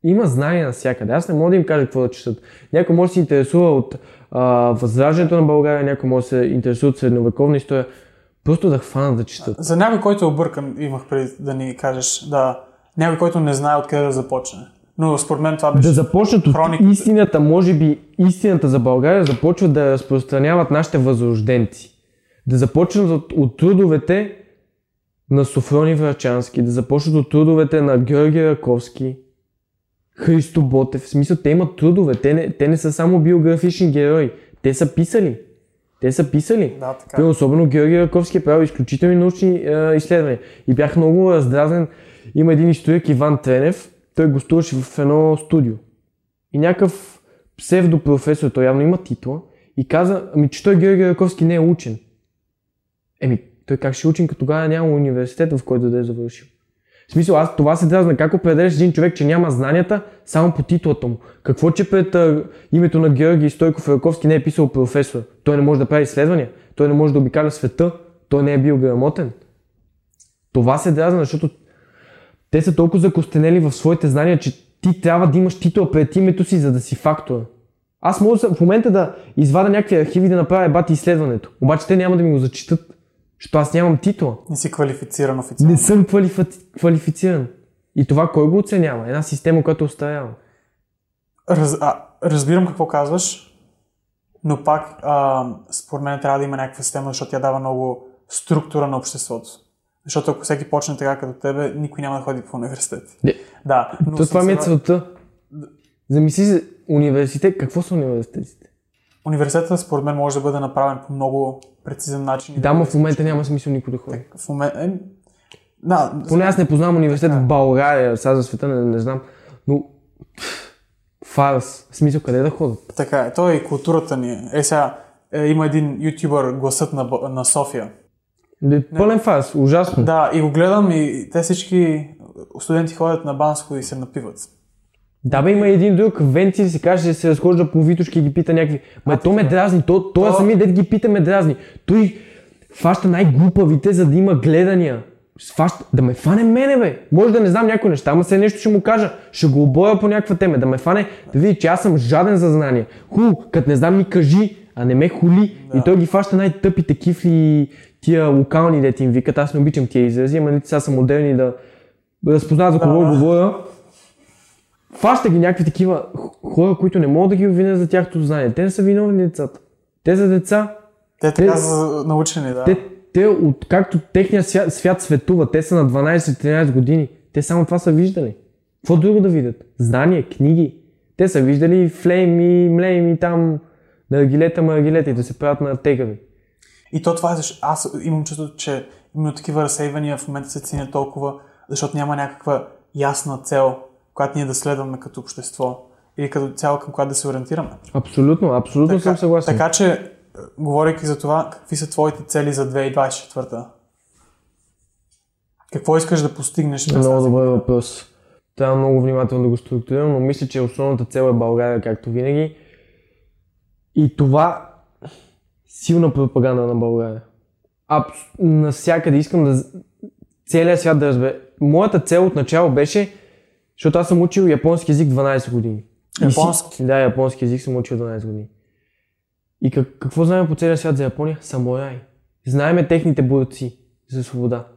има знания навсякъде. Аз не мога да им кажа какво да четат. Някой може да се интересува от а, възраждането на България, някой може да се интересува от средновековна история. Просто да хванат да четат. За някой, който е объркан, имах преди да ни кажеш, да, някой, който не знае откъде да започне. Но според мен това беше... Да започнат от хрониката. истината, може би истината за България започват да разпространяват нашите възрожденци. Да започнат от, от трудовете на Софрони Врачански, да започнат от трудовете на Георги Раковски, Христо Ботев. В смисъл, те имат трудове, те не, те не са само биографични герои. Те са писали. Те са писали. Да, така. Той, особено Георги Раковски е правил изключителни научни е, изследвания. И бях много раздразнен. Има един историк Иван Тренев, той гостуваше в едно студио. И някакъв псевдопрофесор, той явно има титла, и каза, ами че той Георги Раковски не е учен. Еми, той как ще е учен, като тогава няма университет, в който да е завършил. В смисъл, аз това се дразна. Как определяш един човек, че няма знанията само по титлата му? Какво, че пред а, името на Георги Стойков Раковски не е писал професор? Той не може да прави изследвания? Той не може да обикаля света? Той не е бил грамотен? Това се дразна, защото те са толкова закостенели в своите знания, че ти трябва да имаш титла пред името си, за да си фактора. Аз мога в момента да извада някакви архиви да направя бати изследването. Обаче те няма да ми го зачитат, защото аз нямам титла. Не си квалифициран официално. Не съм квалифи... квалифициран. И това кой го оценява? Една система, която остарява. Раз, а, разбирам какво казваш, но пак а, според мен трябва да има някаква система, защото тя дава много структура на обществото. Защото ако всеки почне така като тебе, никой няма да ходи по университет. Не. Да, но То това ми е целта. Замисли се, университет, какво са университетите? Университетът според мен може да бъде направен по много прецизен начин. Да, но в бъде момента няма смисъл никой да ходи. В момента... Е, да, Поне аз не познавам университет в България, сега за света не, не знам, но фарс, в смисъл къде да ходят? така е. То е и културата ни. е. Сега, е, има един ютубър, гласът на, на София. Не, Пълен фарс, ужасно. Да, и го гледам и те всички студенти ходят на Банско и се напиват. Да, бе, има един друг, Венци се каже, се разхожда по Витушки и ги пита някакви. Ма то ме дразни, то, то, То- самия дет ги пита ме дразни. Той фаща най-глупавите, за да има гледания. Фаща, да ме фане мене, бе. Може да не знам някои неща, ама се нещо ще му кажа. Ще го обоя по някаква тема. Да ме фане, да види, че аз съм жаден за знания. Ху, като не знам ми кажи, а не ме хули. И той ги фаща най-тъпите кифли тия локални, дете им викат. Аз не обичам тия изрази, ама нито сега са модерни да разпознават за кого Да. говоря. Фаща ги някакви такива хора, които не могат да ги обвинят за тяхното знание. Те не са виновни децата. Те са деца. Те така Те- са научени, да. Те, те от както техният свят, свят светува, те са на 12-13 години. Те само това са виждали. Какво друго да видят? Знания, книги. Те са виждали флейм и млейм и там наргилета, маргилета и да се правят на тегави. И то това е аз имам чувство, че именно такива разсейвания в момента се ценят толкова, защото няма някаква ясна цел, която ние да следваме като общество или като цяло към която да се ориентираме. Абсолютно, абсолютно съм съгласен. Така че, говорейки за това, какви са твоите цели за 2024? Какво искаш да постигнеш през Много добър въпрос. Трябва много внимателно да го структурирам, но мисля, че основната цел е България, както винаги. И това силна пропаганда на България. Абс... Насякъде искам да... Целият свят да разбере. Моята цел от начало беше, защото аз съм учил японски язик 12 години. И си- Японски? Да, японски язик съм учил 12 години. И как, какво знаем по целия свят за Япония? Самураи. Знаеме техните борци за свобода.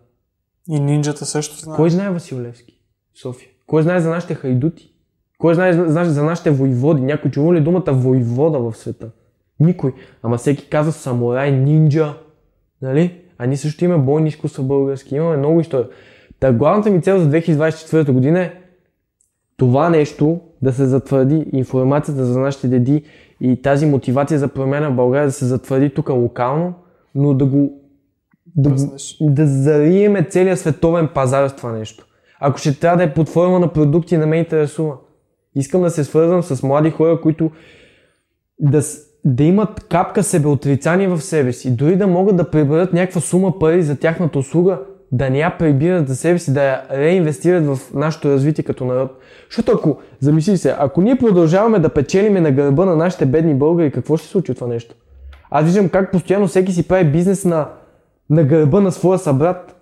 И нинджата също знае. Кой знае Васил Левски? в София. Кой знае за нашите хайдути? Кой знае за нашите войводи? Някой чува ли думата войвода в света? Никой. Ама всеки казва самурай, нинджа. Нали? А ние също имаме бойни изкуства български. Имаме много история. Та главната ми цел за 2024 година е това нещо да се затвърди, информацията за нашите деди и тази мотивация за промяна в България да се затвърди тук локално, но да го да, да зариеме целият световен пазар с това нещо. Ако ще трябва да е под форма на продукти, не ме интересува. Искам да се свързвам с млади хора, които да, да имат капка себеотрицание в себе си. Дори да могат да приберат някаква сума пари за тяхната услуга, да не я прибират за себе си, да я реинвестират в нашето развитие като народ. Защото ако, замисли се, ако ние продължаваме да печелиме на гърба на нашите бедни българи, какво ще се случи от това нещо? Аз виждам как постоянно всеки си прави бизнес на, на гърба на своя събрат.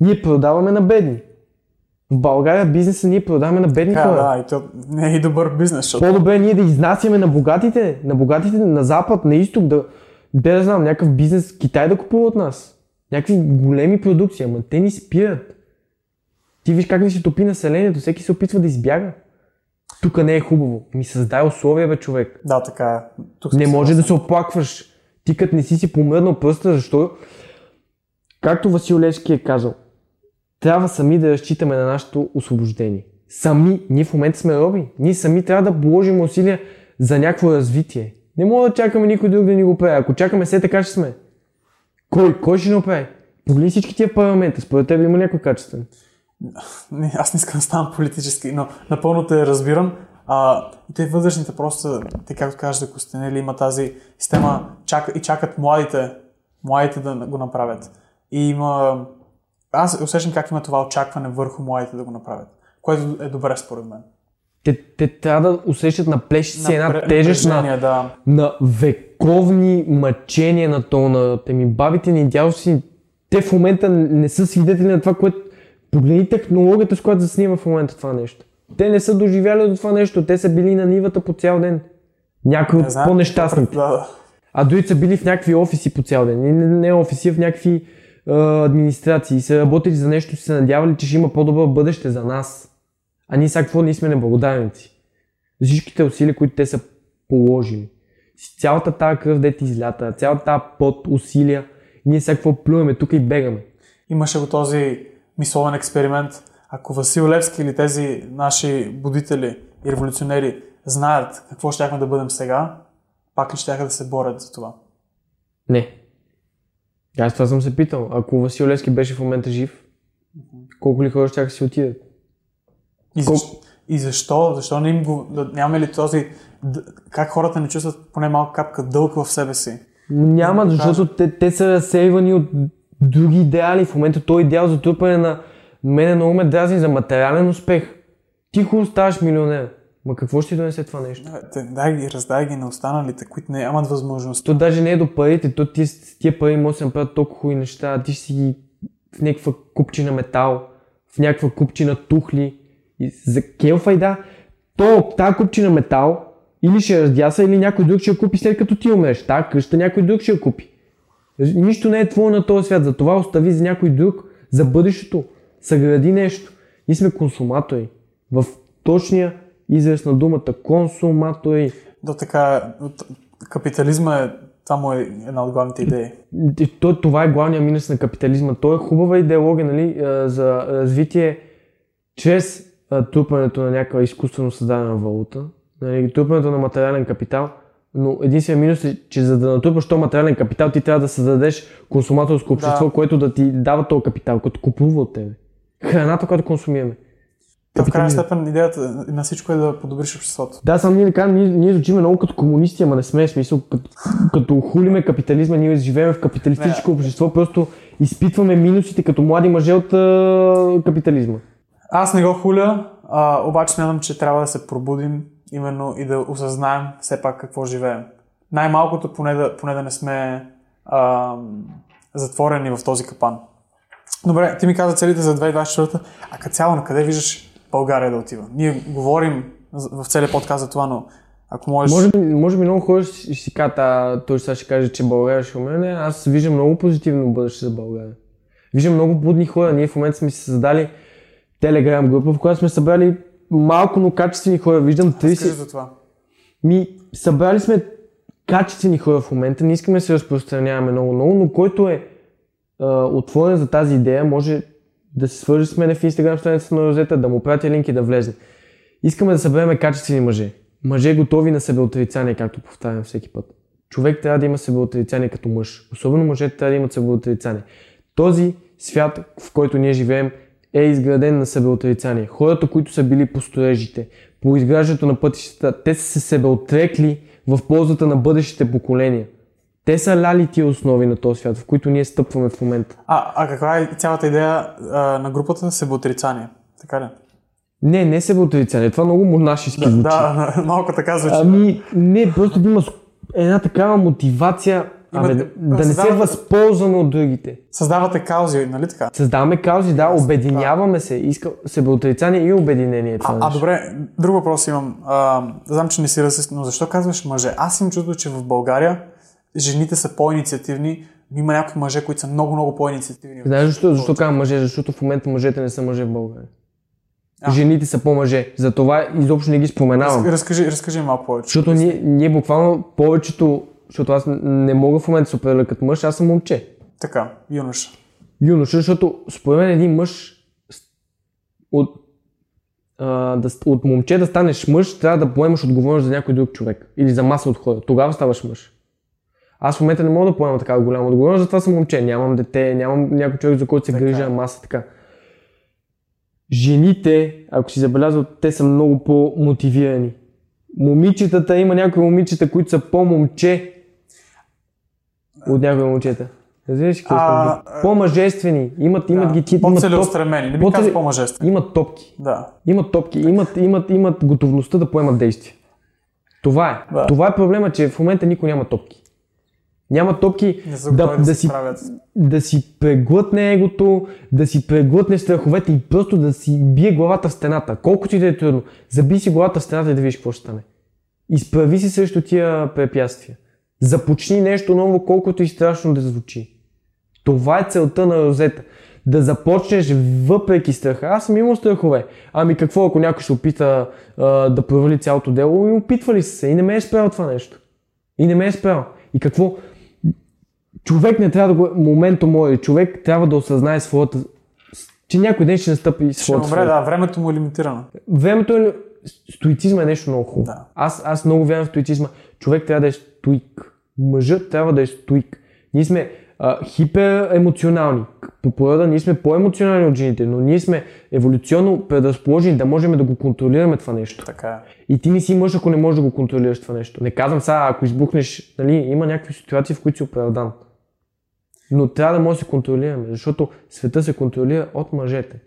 Ние продаваме на бедни. В България бизнеса ние продаваме на бедни Така, хора. да, и то не е и добър бизнес, защото По-добре ние да изнасяме на богатите, на богатите на запад, на изток, да, да, да знам, някакъв бизнес, Китай да купува от нас. Някакви големи продукции, ама те ни спират. Ти виж как ни се топи населението, всеки се опитва да избяга. Тук не е хубаво. Ми създай условия, бе, човек. Да, така е. Тук Не може да се оплакваш. Ти като не си си помръднал пръста, защо? Както Васил Левски е казал, трябва сами да разчитаме на нашето освобождение. Сами, ние в момента сме роби. Ние сами трябва да положим усилия за някакво развитие. Не мога да чакаме никой друг да ни го прави. Ако чакаме все така ще сме. Кой? Кой ще ни оправи? Погледни всички тия парламента. Според теб има някой качествен. Не, аз не искам да ставам политически, но напълно те разбирам. А, те вътрешните просто, те както кажеш за Костенели, има тази система чака, и чакат младите, младите да го направят. И има... Аз усещам как има това очакване върху младите да го направят, което е добре според мен. Те, те трябва да усещат на плещи си една тежест на, да. на вековни мъчения на тона. Те ми бабите ни, дядовци, те в момента не са свидетели на това, което... Погледни технологията, с която заснема в момента това нещо. Те не са доживяли до това нещо, те са били на нивата по цял ден. Някои от знам, по-нещастните. Да, А дори са били в някакви офиси по цял ден. Не, не, офиси, в някакви а, администрации. Са работили за нещо, и са се надявали, че ще има по-добро бъдеще за нас. А ние сега какво ние сме неблагодарници. За всичките усилия, които те са положили. С цялата тази кръв, дете излята, цялата тази пот, усилия. Ние сега какво плюеме тук и бегаме. имаше го този мисловен експеримент. Ако Васил Левски или тези наши будители и революционери знаят какво щяхме да бъдем сега, пак ли щяха да се борят за това? Не. Аз това съм се питал. Ако Васил Левски беше в момента жив, колко ли хора ще си отидат? И, Кол- защо, и защо? Защо не им го... Да, нямаме ли този... Как хората не чувстват поне малко капка дълг в себе си? Няма, защото те, те са разсейвани от други идеали. В момента той идеал за трупане на мене много ме дразни за материален успех. Ти хубаво ставаш милионер. Ма какво ще ти донесе това нещо? Да, Дай ги, раздай ги на останалите, които не имат възможност. То даже не е до парите, то ти тия пари може да се направят толкова хубави неща, ти ще си ги в някаква купчина метал, в някаква купчина тухли. И за келфа и да, то тази купчина метал или ще раздяса, или някой друг ще я купи след като ти умреш. Тази къща някой друг ще я купи. Нищо не е твое на този свят, затова остави за някой друг, за бъдещето. Съгради нещо. Ние сме консуматори. В точния израз на думата консуматори. До така, капитализма е, му е една от главните идеи. То, това е главният минус на капитализма. То е хубава идеология нали, за развитие чрез трупането на някаква изкуствено създадена валута, нали, трупането на материален капитал, но единственият минус е, че за да натрупаш този материален капитал, ти трябва да създадеш консуматорско общество, Да. което да ти дава този капитал, като купува от тебе. Храната, която консумираме. То в крайна степен идеята на всичко е да подобриш обществото. Да, само ние не кажем, ние, ние звучиме много като комунисти, ама не сме смисъл, като, като хулиме капитализма, ние живеем в капиталистическо Не. общество, просто изпитваме минусите като млади мъже от а, капитализма. Аз не го хуля, а, обаче смятам, че трябва да се пробудим именно и да осъзнаем все пак какво живеем. Най-малкото поне да, поне да не сме а, затворени в този капан. Добре, ти ми каза целите за 2024, а като цяло на къде виждаш България да отива? Ние говорим в целия подкаст за това, но ако можеш... Може би, може би много хора ще, си кажат, а той сега ще каже, че България ще умре. Аз виждам много позитивно бъдеще за България. Виждам много будни хора. Ние в момента сме си създали телеграм група, в която сме събрали малко, но качествени хора. Виждам Разкажи 30, за това. Ми, събрали сме качествени хора в момента, не искаме да се разпространяваме много-много, но който е а, отворен за тази идея, може да се свържи с мен в Instagram страницата на Розета, да му пратя линк и да влезе. Искаме да съберем качествени мъже. Мъже готови на себеотрицание, както повтарям всеки път. Човек трябва да има себеотрицание като мъж. Особено мъжете трябва да имат себеотрицание. Този свят, в който ние живеем, е изграден на себеотрицание. Хората, които са били по строежите, по изграждането на пътищата, те са се себеотрекли в ползата на бъдещите поколения. Те са ляли тия основи на този свят, в които ние стъпваме в момента. А, а каква е цялата идея а, на групата? Себеотрицание. Така ли? Не, не себеотрицание. Това много монашески звучи. Да, малко така звучи. Ами, не, просто да има една такава мотивация, абе, Имате- да, да не се възползваме от другите. Създавате каузи, нали така? Създаваме каузи, да, обединяваме се. Иска себеотрицание и обединение. А, а добре, друг въпрос имам. А, знам, че не си расист, но защо казваш мъже? Аз им чувство, че в България жените са по-инициативни, Но има някои мъже, които са много, много по-инициативни. Знаеш защо? Защо казвам мъже? Защото в момента мъжете не са мъже в България. А. Жените са по-мъже. Затова изобщо не ги споменавам. Раз- Разкажи, разкажи малко повече. Защото ние, ние буквално повечето, защото аз не мога в момента да се определя като мъж, аз съм момче. Така, юноша. Юноша, защото според мен един мъж от, а, да, от момче да станеш мъж, трябва да поемаш отговорност за някой друг човек. Или за маса от хора. Тогава ставаш мъж. Аз в момента не мога да поема такава голяма отговорност, затова съм момче. Нямам дете, нямам някой човек, за който се Така грижа, маса така. Жените, ако си забелязвал, те са много по-мотивирани. Момичетата, има някои момичета, които са по-момче от някои момчета. Разбираш какво А, да кажа? По-мъжествени. Имат, имат ги ти, имат, топ, по-целеустремени. Не би казал по-мъжествени. имат топки. Да. Имат топки, имат, имат, имат готовността да поемат действия. Това е. Да. Това е проблема, че в момента никой няма топки. Няма топки да, да, да, си, да си преглътне егото, да си преглътне страховете и просто да си бие главата в стената. Колкото и да е трудно, заби си главата в стената и да видиш какво ще стане. Изправи се срещу тия препятствия. Започни нещо ново, колкото и страшно да звучи. Това е целта на розета. Да започнеш въпреки страха. Аз съм имал страхове. Ами какво, ако някой се опита а, да провали цялото дело? И опитвали са се. И не ме е спрял това нещо. И не ме е спрял. И какво? Човек не трябва да го... Моменто мое. Човек трябва да осъзнае своята... Че някой ден ще настъпи Ще своята умре, смърт. да, времето му е лимитирано. Времето е... Стоицизма е нещо много хубаво. Да. Аз, аз много вярвам в стоицизма. Човек трябва да е стоик. Мъжът трябва да е стоик. Ние сме а, хиперемоционални. По природа ние сме по-емоционални от жените, но ние сме еволюционно предразположени да можем да го контролираме това нещо. Така е. И ти не си мъж, ако не можеш да го контролираш това нещо. Не казвам сега, ако избухнеш, нали, има някакви ситуации, в които си оправдан. Но трябва да може да се контролираме, защото света се контролира от мъжете.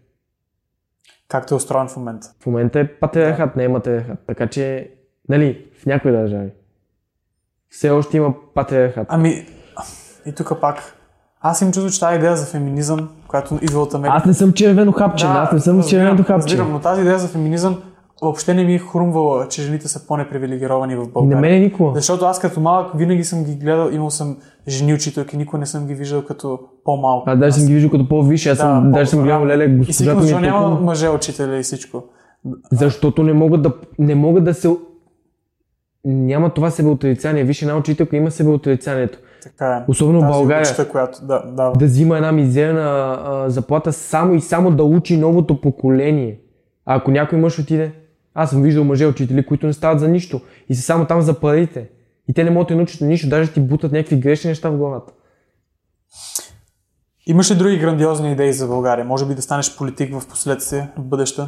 Както е устроен в момента. В момента е патриархат, не е матриархат. Така че, нали, в някои държави. Все още има патриархат. Ами, и тук пак. Аз им чувство, че тази идея за феминизъм, която идва от Америка. Аз не съм червено хапче, аз не съм разбирам, червено хапче. Разбирам, но тази идея за феминизъм въобще не ми е хрумвала, че жените са по-непривилегировани в И България. мене никога. Защото аз като малък винаги съм ги гледал, имал съм жени учителки, никой не съм ги виждал като по-малко. Аз даже съм ги виждал като по-висши, аз съм, Да, даже съм гледал леле, И госпожата ми защо е няма толкова... мъже учители и всичко. Защото не могат да, не могат да се... Няма това себеотрицание. Виж една учителка има себеотрицанието. Така е. Особено в България. обичта, която да, да. Да взима една мизерна а, заплата само и само да учи новото поколение. А ако някой мъж отиде, аз съм виждал мъже учители, които не стават за нищо и са само там за парите. И те не могат да научат на нищо, даже ти бутат някакви грешни неща в главата. Имаш ли други грандиозни идеи за България? Може би да станеш политик в последствие, в бъдеще?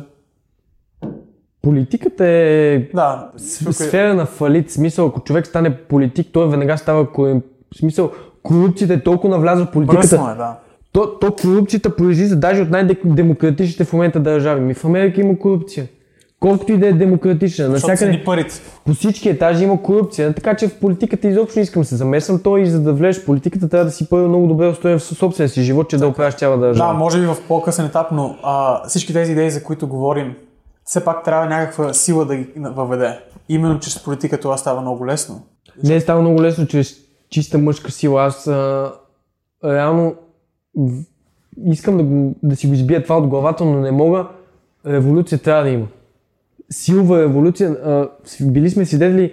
Политиката е Да. тук е- сфера на фалит. Смисъл, ако човек стане политик, той веднага става корем... В смисъл, корупцията е толкова навлязла в политиката. Бръсно е, да. То, то корупцията произлиза даже от най-демократичните в момента държави. Ми в Америка има корупция. Колкото и да е демократична. Навсякъде парите. по всички етажи има корупция. Така че в политиката изобщо не искам да се замесвам. Той и за да влезеш в политиката трябва да си първо много добре устроен в собствения си живот, че да оправяш цяла Да, държава. може би в по-късен етап, но а, всички тези идеи, за които говорим, все пак трябва някаква сила да ги въведе. Именно чрез политика това става много лесно. Не е става много лесно чрез чиста мъжка сила. Аз а, реално искам да, го, да си го избия това от главата, но не мога. Революция трябва да има. Силва революция. А, били сме свидетели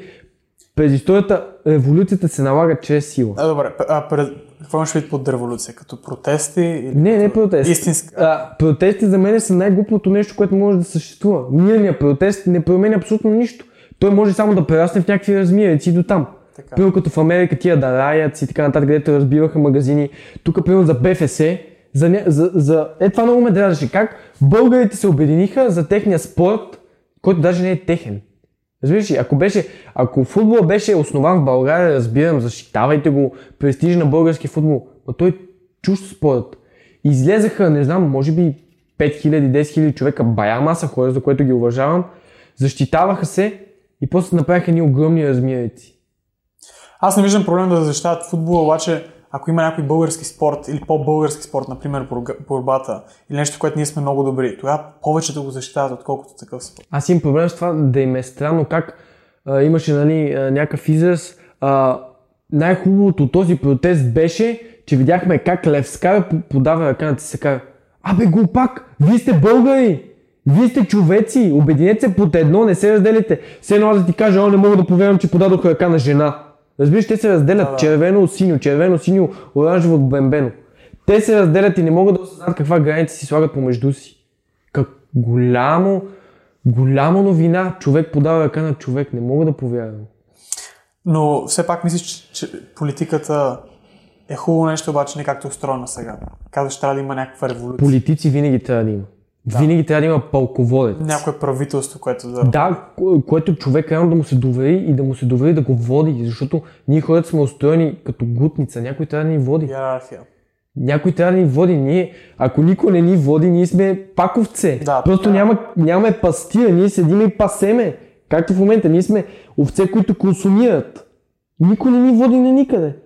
през историята, революцията се налага чрез сила. А, добре, а, пред... какво имаш вид под революция? Като протести? Или... Не, не протест. Истинска. А, протести за мен са най-глупото нещо, което може да съществува. Мирният протест не променя абсолютно нищо. Той може само да прерасне в някакви размерици до там. Примерно като в Америка тия да раят и така нататък, където разбиваха магазини. Тук, примерно за БФС, за, за, за... Е, това много ме дразеше. Как българите се обединиха за техния спорт, който даже не е техен. Разбираш ли, ако беше, ако футбол беше основан в България, разбирам, защитавайте го, престиж на български футбол, но той е чужд спорт. Излезаха, не знам, може би 5000, 10 000 човека, бая маса хора, за което ги уважавам, защитаваха се и после направиха ни огромни размерици. Аз не виждам проблем да защитават футбола, обаче ако има някой български спорт или по-български спорт, например борбата или нещо, което ние сме много добри, тогава да го защитават, отколкото такъв спорт. Аз имам проблем с това да им е странно как а, имаше нали, някакъв израз а, най-хубавото от този протест беше, че видяхме как Левскара подава ръка на Тисакара. Абе, глупак, вие сте българи! Вие сте човеци, обединете се под едно, не се разделите. Все едно аз да ти кажа, о, не мога да повярвам, че подадох ръка на жена. Разбираш, те се разделят Да, да. червено от синьо, червено, синьо, оранжево от бембено. Те се разделят и не могат да осъзнат каква граница си слагат помежду си. Как голямо, голяма новина. Човек подава ръка на човек. Не мога да повярвам. Но все пак мислиш, че, че политиката е хубаво нещо, обаче не както е устроена сега. Казваш, трябва да има някаква революция. Политици винаги трябва да има. Винаги трябва да има пълководец. Някое правителство, което да... Да, ко- което човек реално да му се довери и да му се довери да го води, защото ние хората сме устроени като гутница, някой трябва да ни води. Иерархия. Някой трябва да ни води. Ние, ако никой не ни води, ние сме паковце. Да, Просто да. няма, нямаме пастира, ние седиме и пасеме. Както в момента, ние сме овце, които консумират. Никой не ни води на никъде.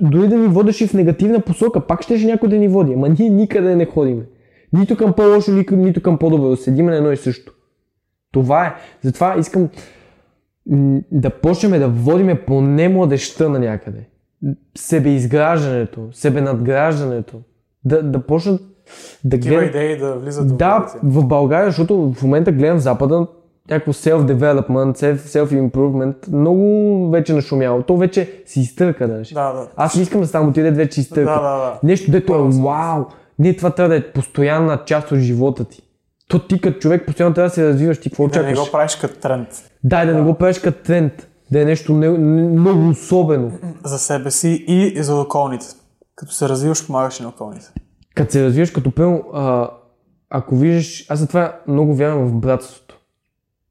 Дори да ни водеше в негативна посока, пак щеше някой да ни води. Ама ние никъде не ходиме. Нито към по-лошо, нито, към по-добро. Седиме на едно и също. Това е. Затова искам да почнем да водиме поне младеща на някъде. Себеизграждането, себенадграждането. Да, да почнат да Такива гледат... идеи да влизат в Да, в България, защото в момента гледам в Запада някакво self-development, self- self-improvement, много вече нашумяло. То вече си изтърка даже. Да, да. Аз не искам да ставам отиде вече изтърка. Да, да, да. Нещо, дето е вау. Не, това трябва да е постоянна част от живота ти. То ти като човек постоянно трябва да се развиваш. Ти какво Да не очакваш? го правиш като тренд Дай да не го правиш като тренд. Да е нещо не, не, много особено. за себе си и за околните. Като се развиваш, помагаш и на околните. Като се развиваш като пълно, а, ако виждаш, аз затова много вярвам в братството.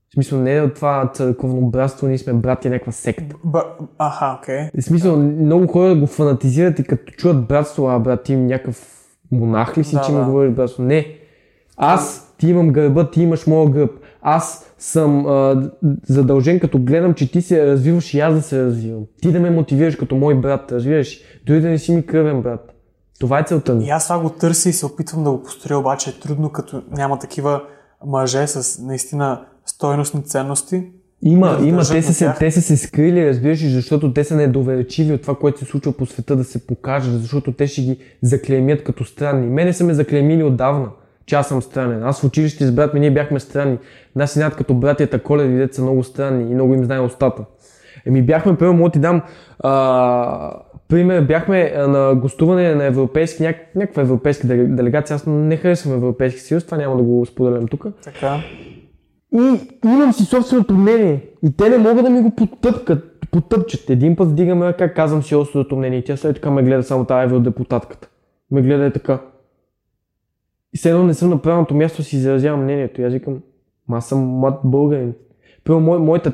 В смисъл не е от това църковно братство, ние сме брати някаква секта. Б... Аха, окей. В смисъл, много хора го фанатизират и като чуят братство, а брат им някакъв монах ли си, Да, че ми да. говориш братство? Не. Аз, ти имам гърба, ти имаш моя гръб. Аз съм а, задължен, като гледам, че ти се развиваш и аз да се развивам. Ти да ме мотивираш като мой брат, разбираш? Дори да не си ми кръвен брат. Това е целта ми. И аз това го търся и се опитвам да го построя, обаче е трудно, като няма такива мъже с наистина стойностни ценности. Има, да има. Те са, се, те са се скрили, разбираш, защото те са недоверчиви от това, което се случва по света да се покажат, защото те ще ги заклеймят като странни. Мене са ме заклеймили отдавна, че аз съм странен. Аз в училище с брат ми ние бяхме странни. Нас си като братята Коледи, дете са много странни и много им знае устата. Еми бяхме, първо мога ти дам а, пример, бяхме на гостуване на европейски, няк, някаква европейска деле- делегация. Аз не харесвам Европейски съюз, това няма да го споделям тук. Така. И имам си собственото мнение. И те не могат да ми го потъпкат, потъпчат. Един път вдигаме ръка, казвам си собственото мнение. И тя след така ме гледа само тази евродепутатката. Ме гледа е така. И все едно не съм на правилното място си изразявам мнението. И аз викам, аз съм млад българин. Първо, мой, моята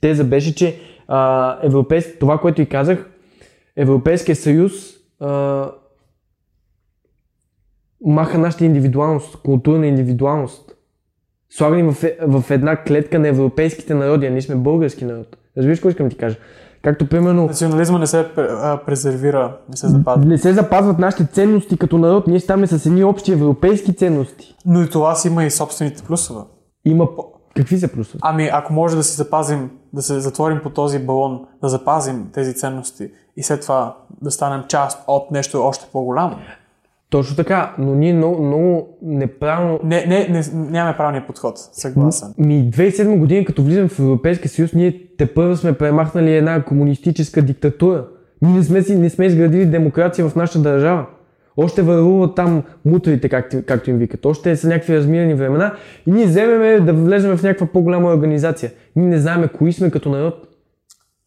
теза беше, че а, европейски, това, което и казах, Европейския съюз а, маха нашата индивидуалност, културна индивидуалност. Слага ни в, е- в една клетка на европейските народи, а ние сме български народ. Разбираш какво искам да ти кажа? Както примерно Национализма не се а, презервира, не се запазва. не се запазват нашите ценности като народ, ние ставаме с едни общи европейски ценности. Но и това си има и собствените плюсове. Има... Какви са плюсове? Ами, ако може да си запазим, да се затворим по този балон, да запазим тези ценности и след това да станем част от нещо още по-голямо. Точно така, но ние много, много неправилно Не, не, не, нямаме правилния подход, съгласен. Ми 2007 година, като влизам в Европейския съюз, ние те първо сме премахнали една комунистическа диктатура. Ние не сме, не сме изградили демокрация в нашата държава. Още върлуват там мутрите, както, както им викат. Още са някакви размирани времена и ние вземеме да влезем в някаква по-голяма организация. Ние не знаем кои сме като народ.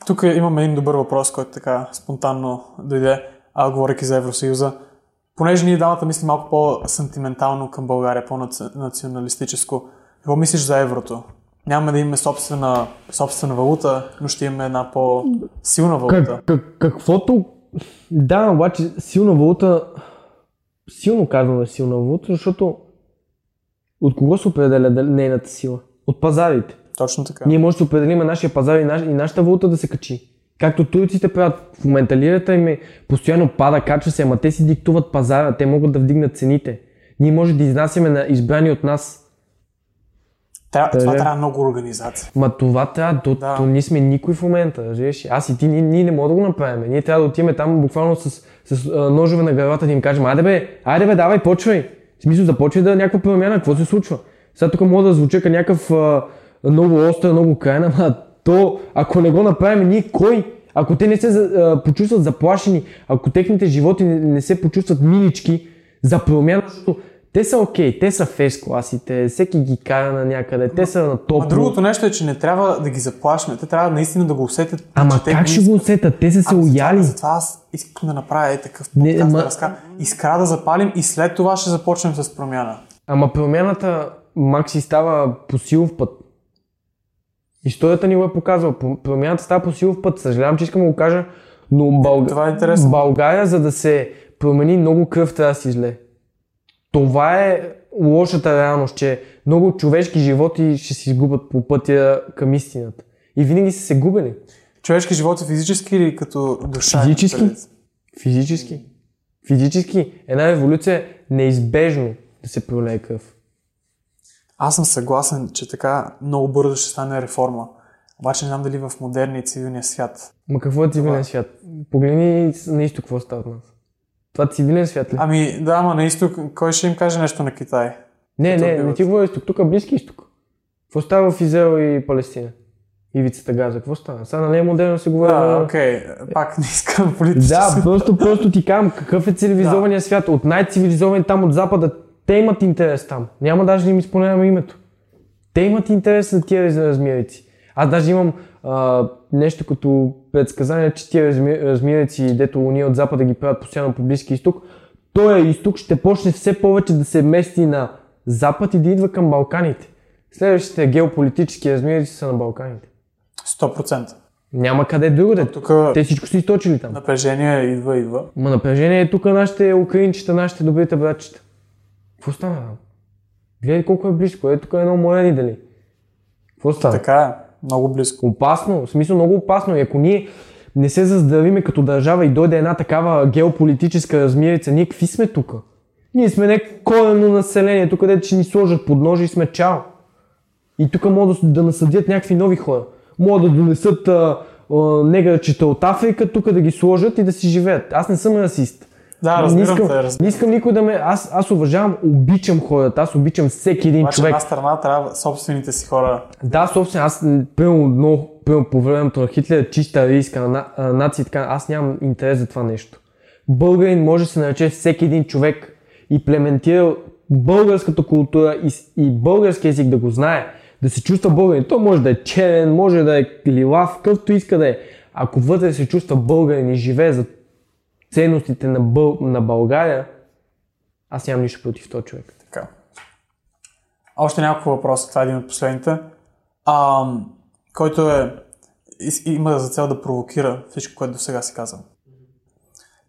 Тук имаме един добър въпрос, който така спонтанно дойде, а, говоряки за Евросъюза. Понеже ние дамата мислим малко по-сантиментално към България, по-националистическо, какво мислиш за еврото? Нямаме да имаме собствена, собствена валута, но ще имаме една по-силна валута. Как, как, каквото... Да, обаче силна валута... Силно казвам е силна валута, защото от кого се определя нейната сила? От пазарите. Точно така. Ние може да определим нашия пазар и, наш, и нашата валута да се качи. Както турците правят в момента лирата им е постоянно пада, качва се, ама те си диктуват пазара, те могат да вдигнат цените. Ние може да изнасяме на избрани от нас. Да, това да. трябва много организация. Ма това трябва, то, Да. то ние сме никой в момента, разбираш? Аз и ти, ние, ние не можем да го направим. Ние трябва да отидем там буквално с, с а, ножове на главата да им кажем, айде бе, айде бе, давай, почвай. В смисъл, започвай да е някаква промяна, какво се случва? Сега тук мога да звуча като някакъв а, много остър, много крайна, ама то, ако не го направим, ние кой? Ако те не се а, почувстват заплашени, ако техните животи не, не се почувстват милички за промяна, защото те са окей, те са в класите, всеки ги кара на някъде, те са на топ. А другото нещо е, че не трябва да ги заплашваме. Те трябва наистина да го усетят. Ама че те как ще искат. го усетят? Те са се Ами, уяли. Затова, аз искам да направя е такъв Не, подкаст, ма- да разкажа. Искра да запалим и след това ще започнем с промяна. Ама промяната Макси става по силов път. Историята ни го е показала. Про- Промяната става по силов път. Съжалявам, че искам да го кажа, но Бълг... Това е интересно. България, за да се промени много кръв, трябва да си зле. Това е лошата реалност, че много човешки животи ще се изгубят по пътя към истината. И винаги са се губени. Човешки живот е физически или като душа? Физически. Физически. Физически. Една революция е неизбежно да се пролее кръв. Аз съм съгласен, че така много бързо ще стане реформа. Обаче не знам дали в модерния и цивилния свят. Ма какво е цивилен свят? Погледни на изток какво става от нас. Това цивилен свят ли? Ами да, ама на изток, кой ще им каже нещо на Китай? не, като не, не убиват. ти говоря изток, тук е близки изток. Какво става в Израел и Палестина? Ивицата Газа, какво става? Сега не е модерно да се говори. Да, окей, пак не искам политически. Да, просто, просто ти казвам какъв е цивилизования свят. От най-цивилизовани там от запада, те имат интерес там. Няма даже да им изпълняваме името. Те имат интерес за тия размерици. Аз даже имам а, нещо като предсказание, че тия размерици, дето ние от запада ги правят постоянно по Близки изток, той изток ще почне все повече да се мести на запад и да идва към Балканите. Следващите геополитически размерици са на Балканите. 100%. Няма къде другаде. Тук Те всичко са източили там. напрежение идва, идва. Ма напрежение е тук нашите украинчета, нашите добрите братчета. Какво стана там? Гледай колко е близко, е тук е едно море ни дали. Какво става? Така е, много близко. Опасно, в смисъл много опасно. И ако ние не се заздравиме като държава и дойде една такава геополитическа размирица, ние какви сме тук? Ние сме не коренно население, тук където ще ни сложат под ножи и сме чао. И тук могат да, да насъдят някакви нови хора. Могат да донесат а, а, негърчета от Африка, тук да ги сложат и да си живеят. Аз не съм расист. Да, не разбирам искам, те, разбирам. не искам никой да ме... Аз, аз уважавам, обичам хората, аз обичам всеки един Обаче човек. една страна трябва собствените си хора. Да, собствено, аз примерно, много, примерно по времето на Хитлер, чиста арийска на, нация, така, аз нямам интерес за това нещо. Българин може да се нарече всеки един човек и плементира българската култура и, и български език да го знае, да се чувства българин. То може да е черен, може да е лилав, какъвто иска да е. Ако вътре се чувства българин и живее за ценностите на, Бъл... на България, аз нямам нищо против този човек. Така. Още няколко въпроса, това е един от последните. А, който е, има за цел да провокира всичко, което до сега си казал.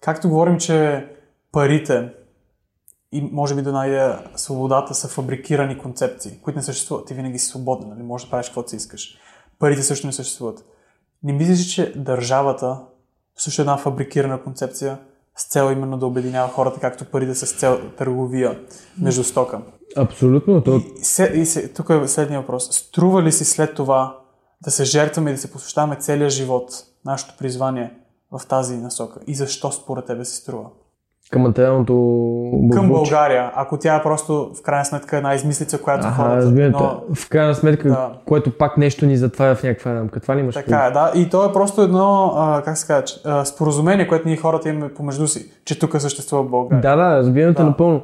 Както говорим, че парите и може би до една идея свободата са фабрикирани концепции, които не съществуват. Ти винаги си свободен, нали? Можеш да правиш каквото си искаш. Парите също не съществуват. Не мислиш, ли, че държавата също една фабрикирана концепция с цел именно да обединява хората, както парите с цел търговия между стока. Абсолютно. То... И, се, и се, тук е следния въпрос. Струва ли си след това да се жертваме и да се посвещаваме целия живот, нашето призвание в тази насока? И защо според тебе се струва? Към материалното Към. България, ако тя е просто в крайна сметка една измислица, която Аха, хората... разбирам. но. В крайна сметка, Да. което пак нещо ни затваря в някаква рамка. Това ли имаш така е, да. И то е просто едно, а, как се казва, споразумение, което ние хората имаме помежду си, че тук съществува България. Да, да, разбирам Да. напълно.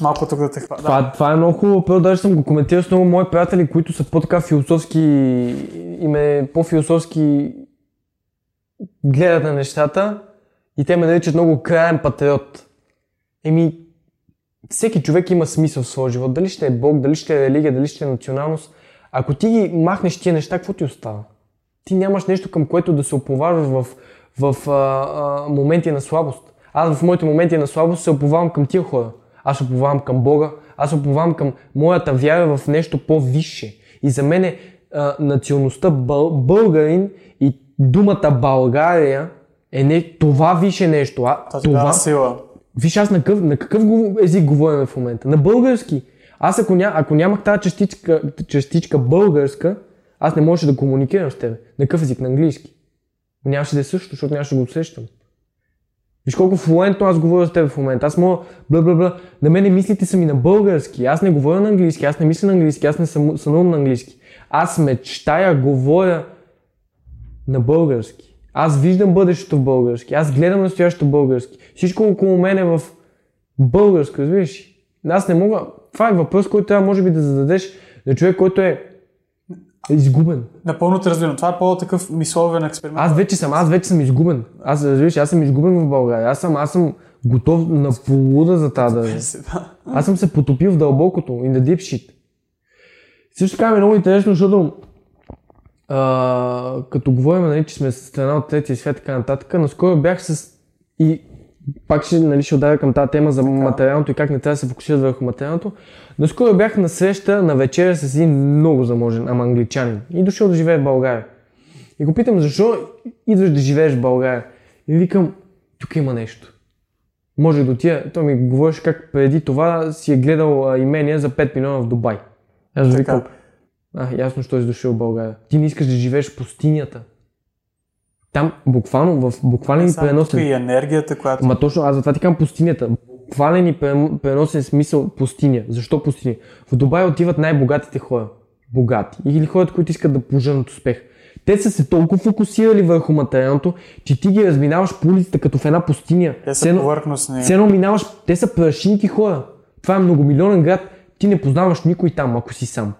Малко тук да те хвана. Това, Да. това е много хубаво, първо даже съм го коментирал с много мои приятели, които са по-така философски, им е по-философски гледат на нещата и те ме наричат много краен патриот. Еми, всеки човек има смисъл в своя живот. Дали ще е Бог, дали ще е религия, дали ще е националност. Ако ти ги махнеш тия неща, какво ти остава? Ти нямаш нещо към което да се оповаваш в, в а, а, моменти на слабост. Аз в моите моменти на слабост се оповавам към тия хора. Аз оповавам към Бога, аз оповавам към моята вяра в нещо по-висше. И за мен е националността бъл, българин и думата България е не, това више нещо. А, Тази това, сила. Виж аз на какъв, на какъв език говорим в момента? На български. Аз ако, ня, ако нямах тази частичка, частичка българска, аз не можеше да комуникирам с теб. На какъв език? На английски. Нямаше да е също, защото нямаше да го усещам. Виж колко флуентно аз говоря с теб в момента. Аз мога бла бла бла. На мене мислите са ми на български. Аз не говоря на английски, аз не мисля на английски, аз не съм сънувам на английски. Аз мечтая, говоря на български. Аз виждам бъдещето в български. Аз гледам настоящето български. Всичко около мен е в българско, разбираш? Аз не мога. Това е въпрос, който трябва може би да зададеш на човек, който е изгубен. Напълно те разбирам. Това е по-такъв мисловен експеримент. Аз вече съм, аз вече съм изгубен. Аз, разбираш, аз съм изгубен в България. Аз съм, аз съм готов на полуда за тази да. Аз съм се потопил в дълбокото, in the deep shit. Също така е много интересно, защото а, като говорим, нали, че сме страна от третия свят и така нататък, наскоро бях с... И пак ще, нали, ще отдавя към тази тема за така. материалното и как не трябва да се фокусират върху материалното. Наскоро бях на среща на вечеря с един много заможен, ама англичанин. И дошъл да живее в България. И го питам, защо идваш да живееш в България? И викам, тук има нещо. Може да отида. Той ми говореше как преди това си е гледал имения за 5 милиона в Дубай. Аз викам, а, ясно, що си дошъл в България. Ти не искаш да живееш в пустинята. Там буквално, в буквален и преносен... и енергията, която... Ма точно, аз затова ти казвам пустинята. Буквален и преносен смисъл пустиня. Защо пустиня? В Дубай отиват най-богатите хора. Богати. Или хората, които искат да поженат успех. Те са се толкова фокусирали върху материалното, че ти ги разминаваш по улицата като в една пустиня. Те са повърхностни. Цено минаваш, те са прашинки хора. Това е многомилионен град. Ти не познаваш никой там, ако си сам.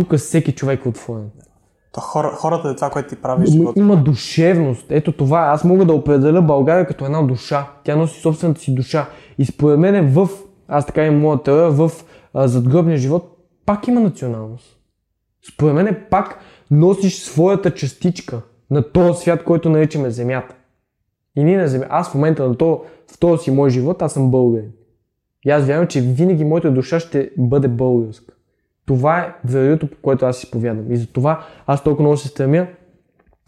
Тук всеки човек е отворен. То хора, хората е това, което ти прави Има, има душевност. Ето това. Аз мога да определя България като една душа. Тя носи собствената си душа. И според мен е в, аз така имам моята теория, в а, задгробния живот пак има националност. Според мен е пак носиш своята частичка на този свят, който наричаме Земята. И ние на Земя. Аз в момента на то, в този си мой живот, аз съм българин. И аз вярвам, че винаги моята душа ще бъде българска. Това е вероятно, по което аз изповядам. И затова аз толкова много се стремя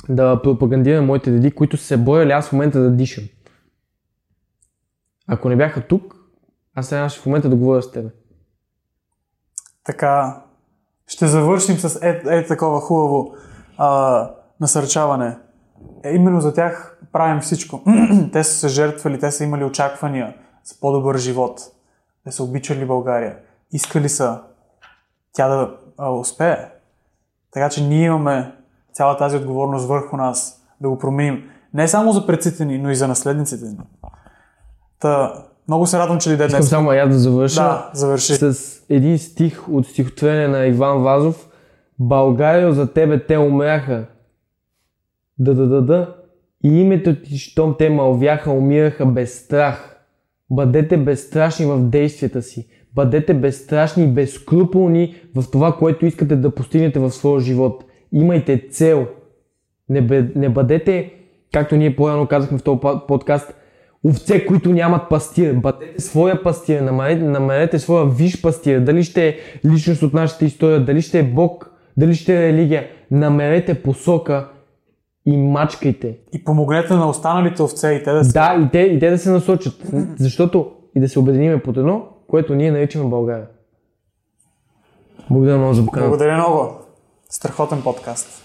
да пропагандирам моите деди, които се бояли аз в момента да дишам. Ако не бяха тук, аз трябваше в момента да говоря с тебе. Така, ще завършим с е, е такова хубаво а, насърчаване. Е, именно за тях правим всичко. те са се жертвали, те са имали очаквания за по-добър живот. Те са обичали България. Искали са тя да а, успее. Така че ние имаме цяла тази отговорност върху нас да го променим. Не само за предците ни, но и за наследниците ни. Та, много се радвам, че дойде днес. Искам само я да завърша да, завърши. с един стих от стихотворение на Иван Вазов. Българио за тебе те умряха. Да, да, да, да. И името ти, щом те мълвяха, умираха без страх. Бъдете безстрашни в действията си. Бъдете безстрашни и безкруполни в това, което искате да постигнете в своя живот. Имайте цел. Не, бе, не бъдете, както ние по-рано казахме в този подкаст, овце, които нямат пастир. Бъдете своя пастир, намерете, намерете своя виш пастир. Дали ще е личност от нашата история, дали ще е Бог, дали ще е религия. Намерете посока и мачкайте. И помогнете на останалите овце и те да се... Да, и те, и те да се насочат. Защото и да се обединиме под едно, което ние наричаме България. Благодаря много за поканата. Благодаря много. Страхотен подкаст.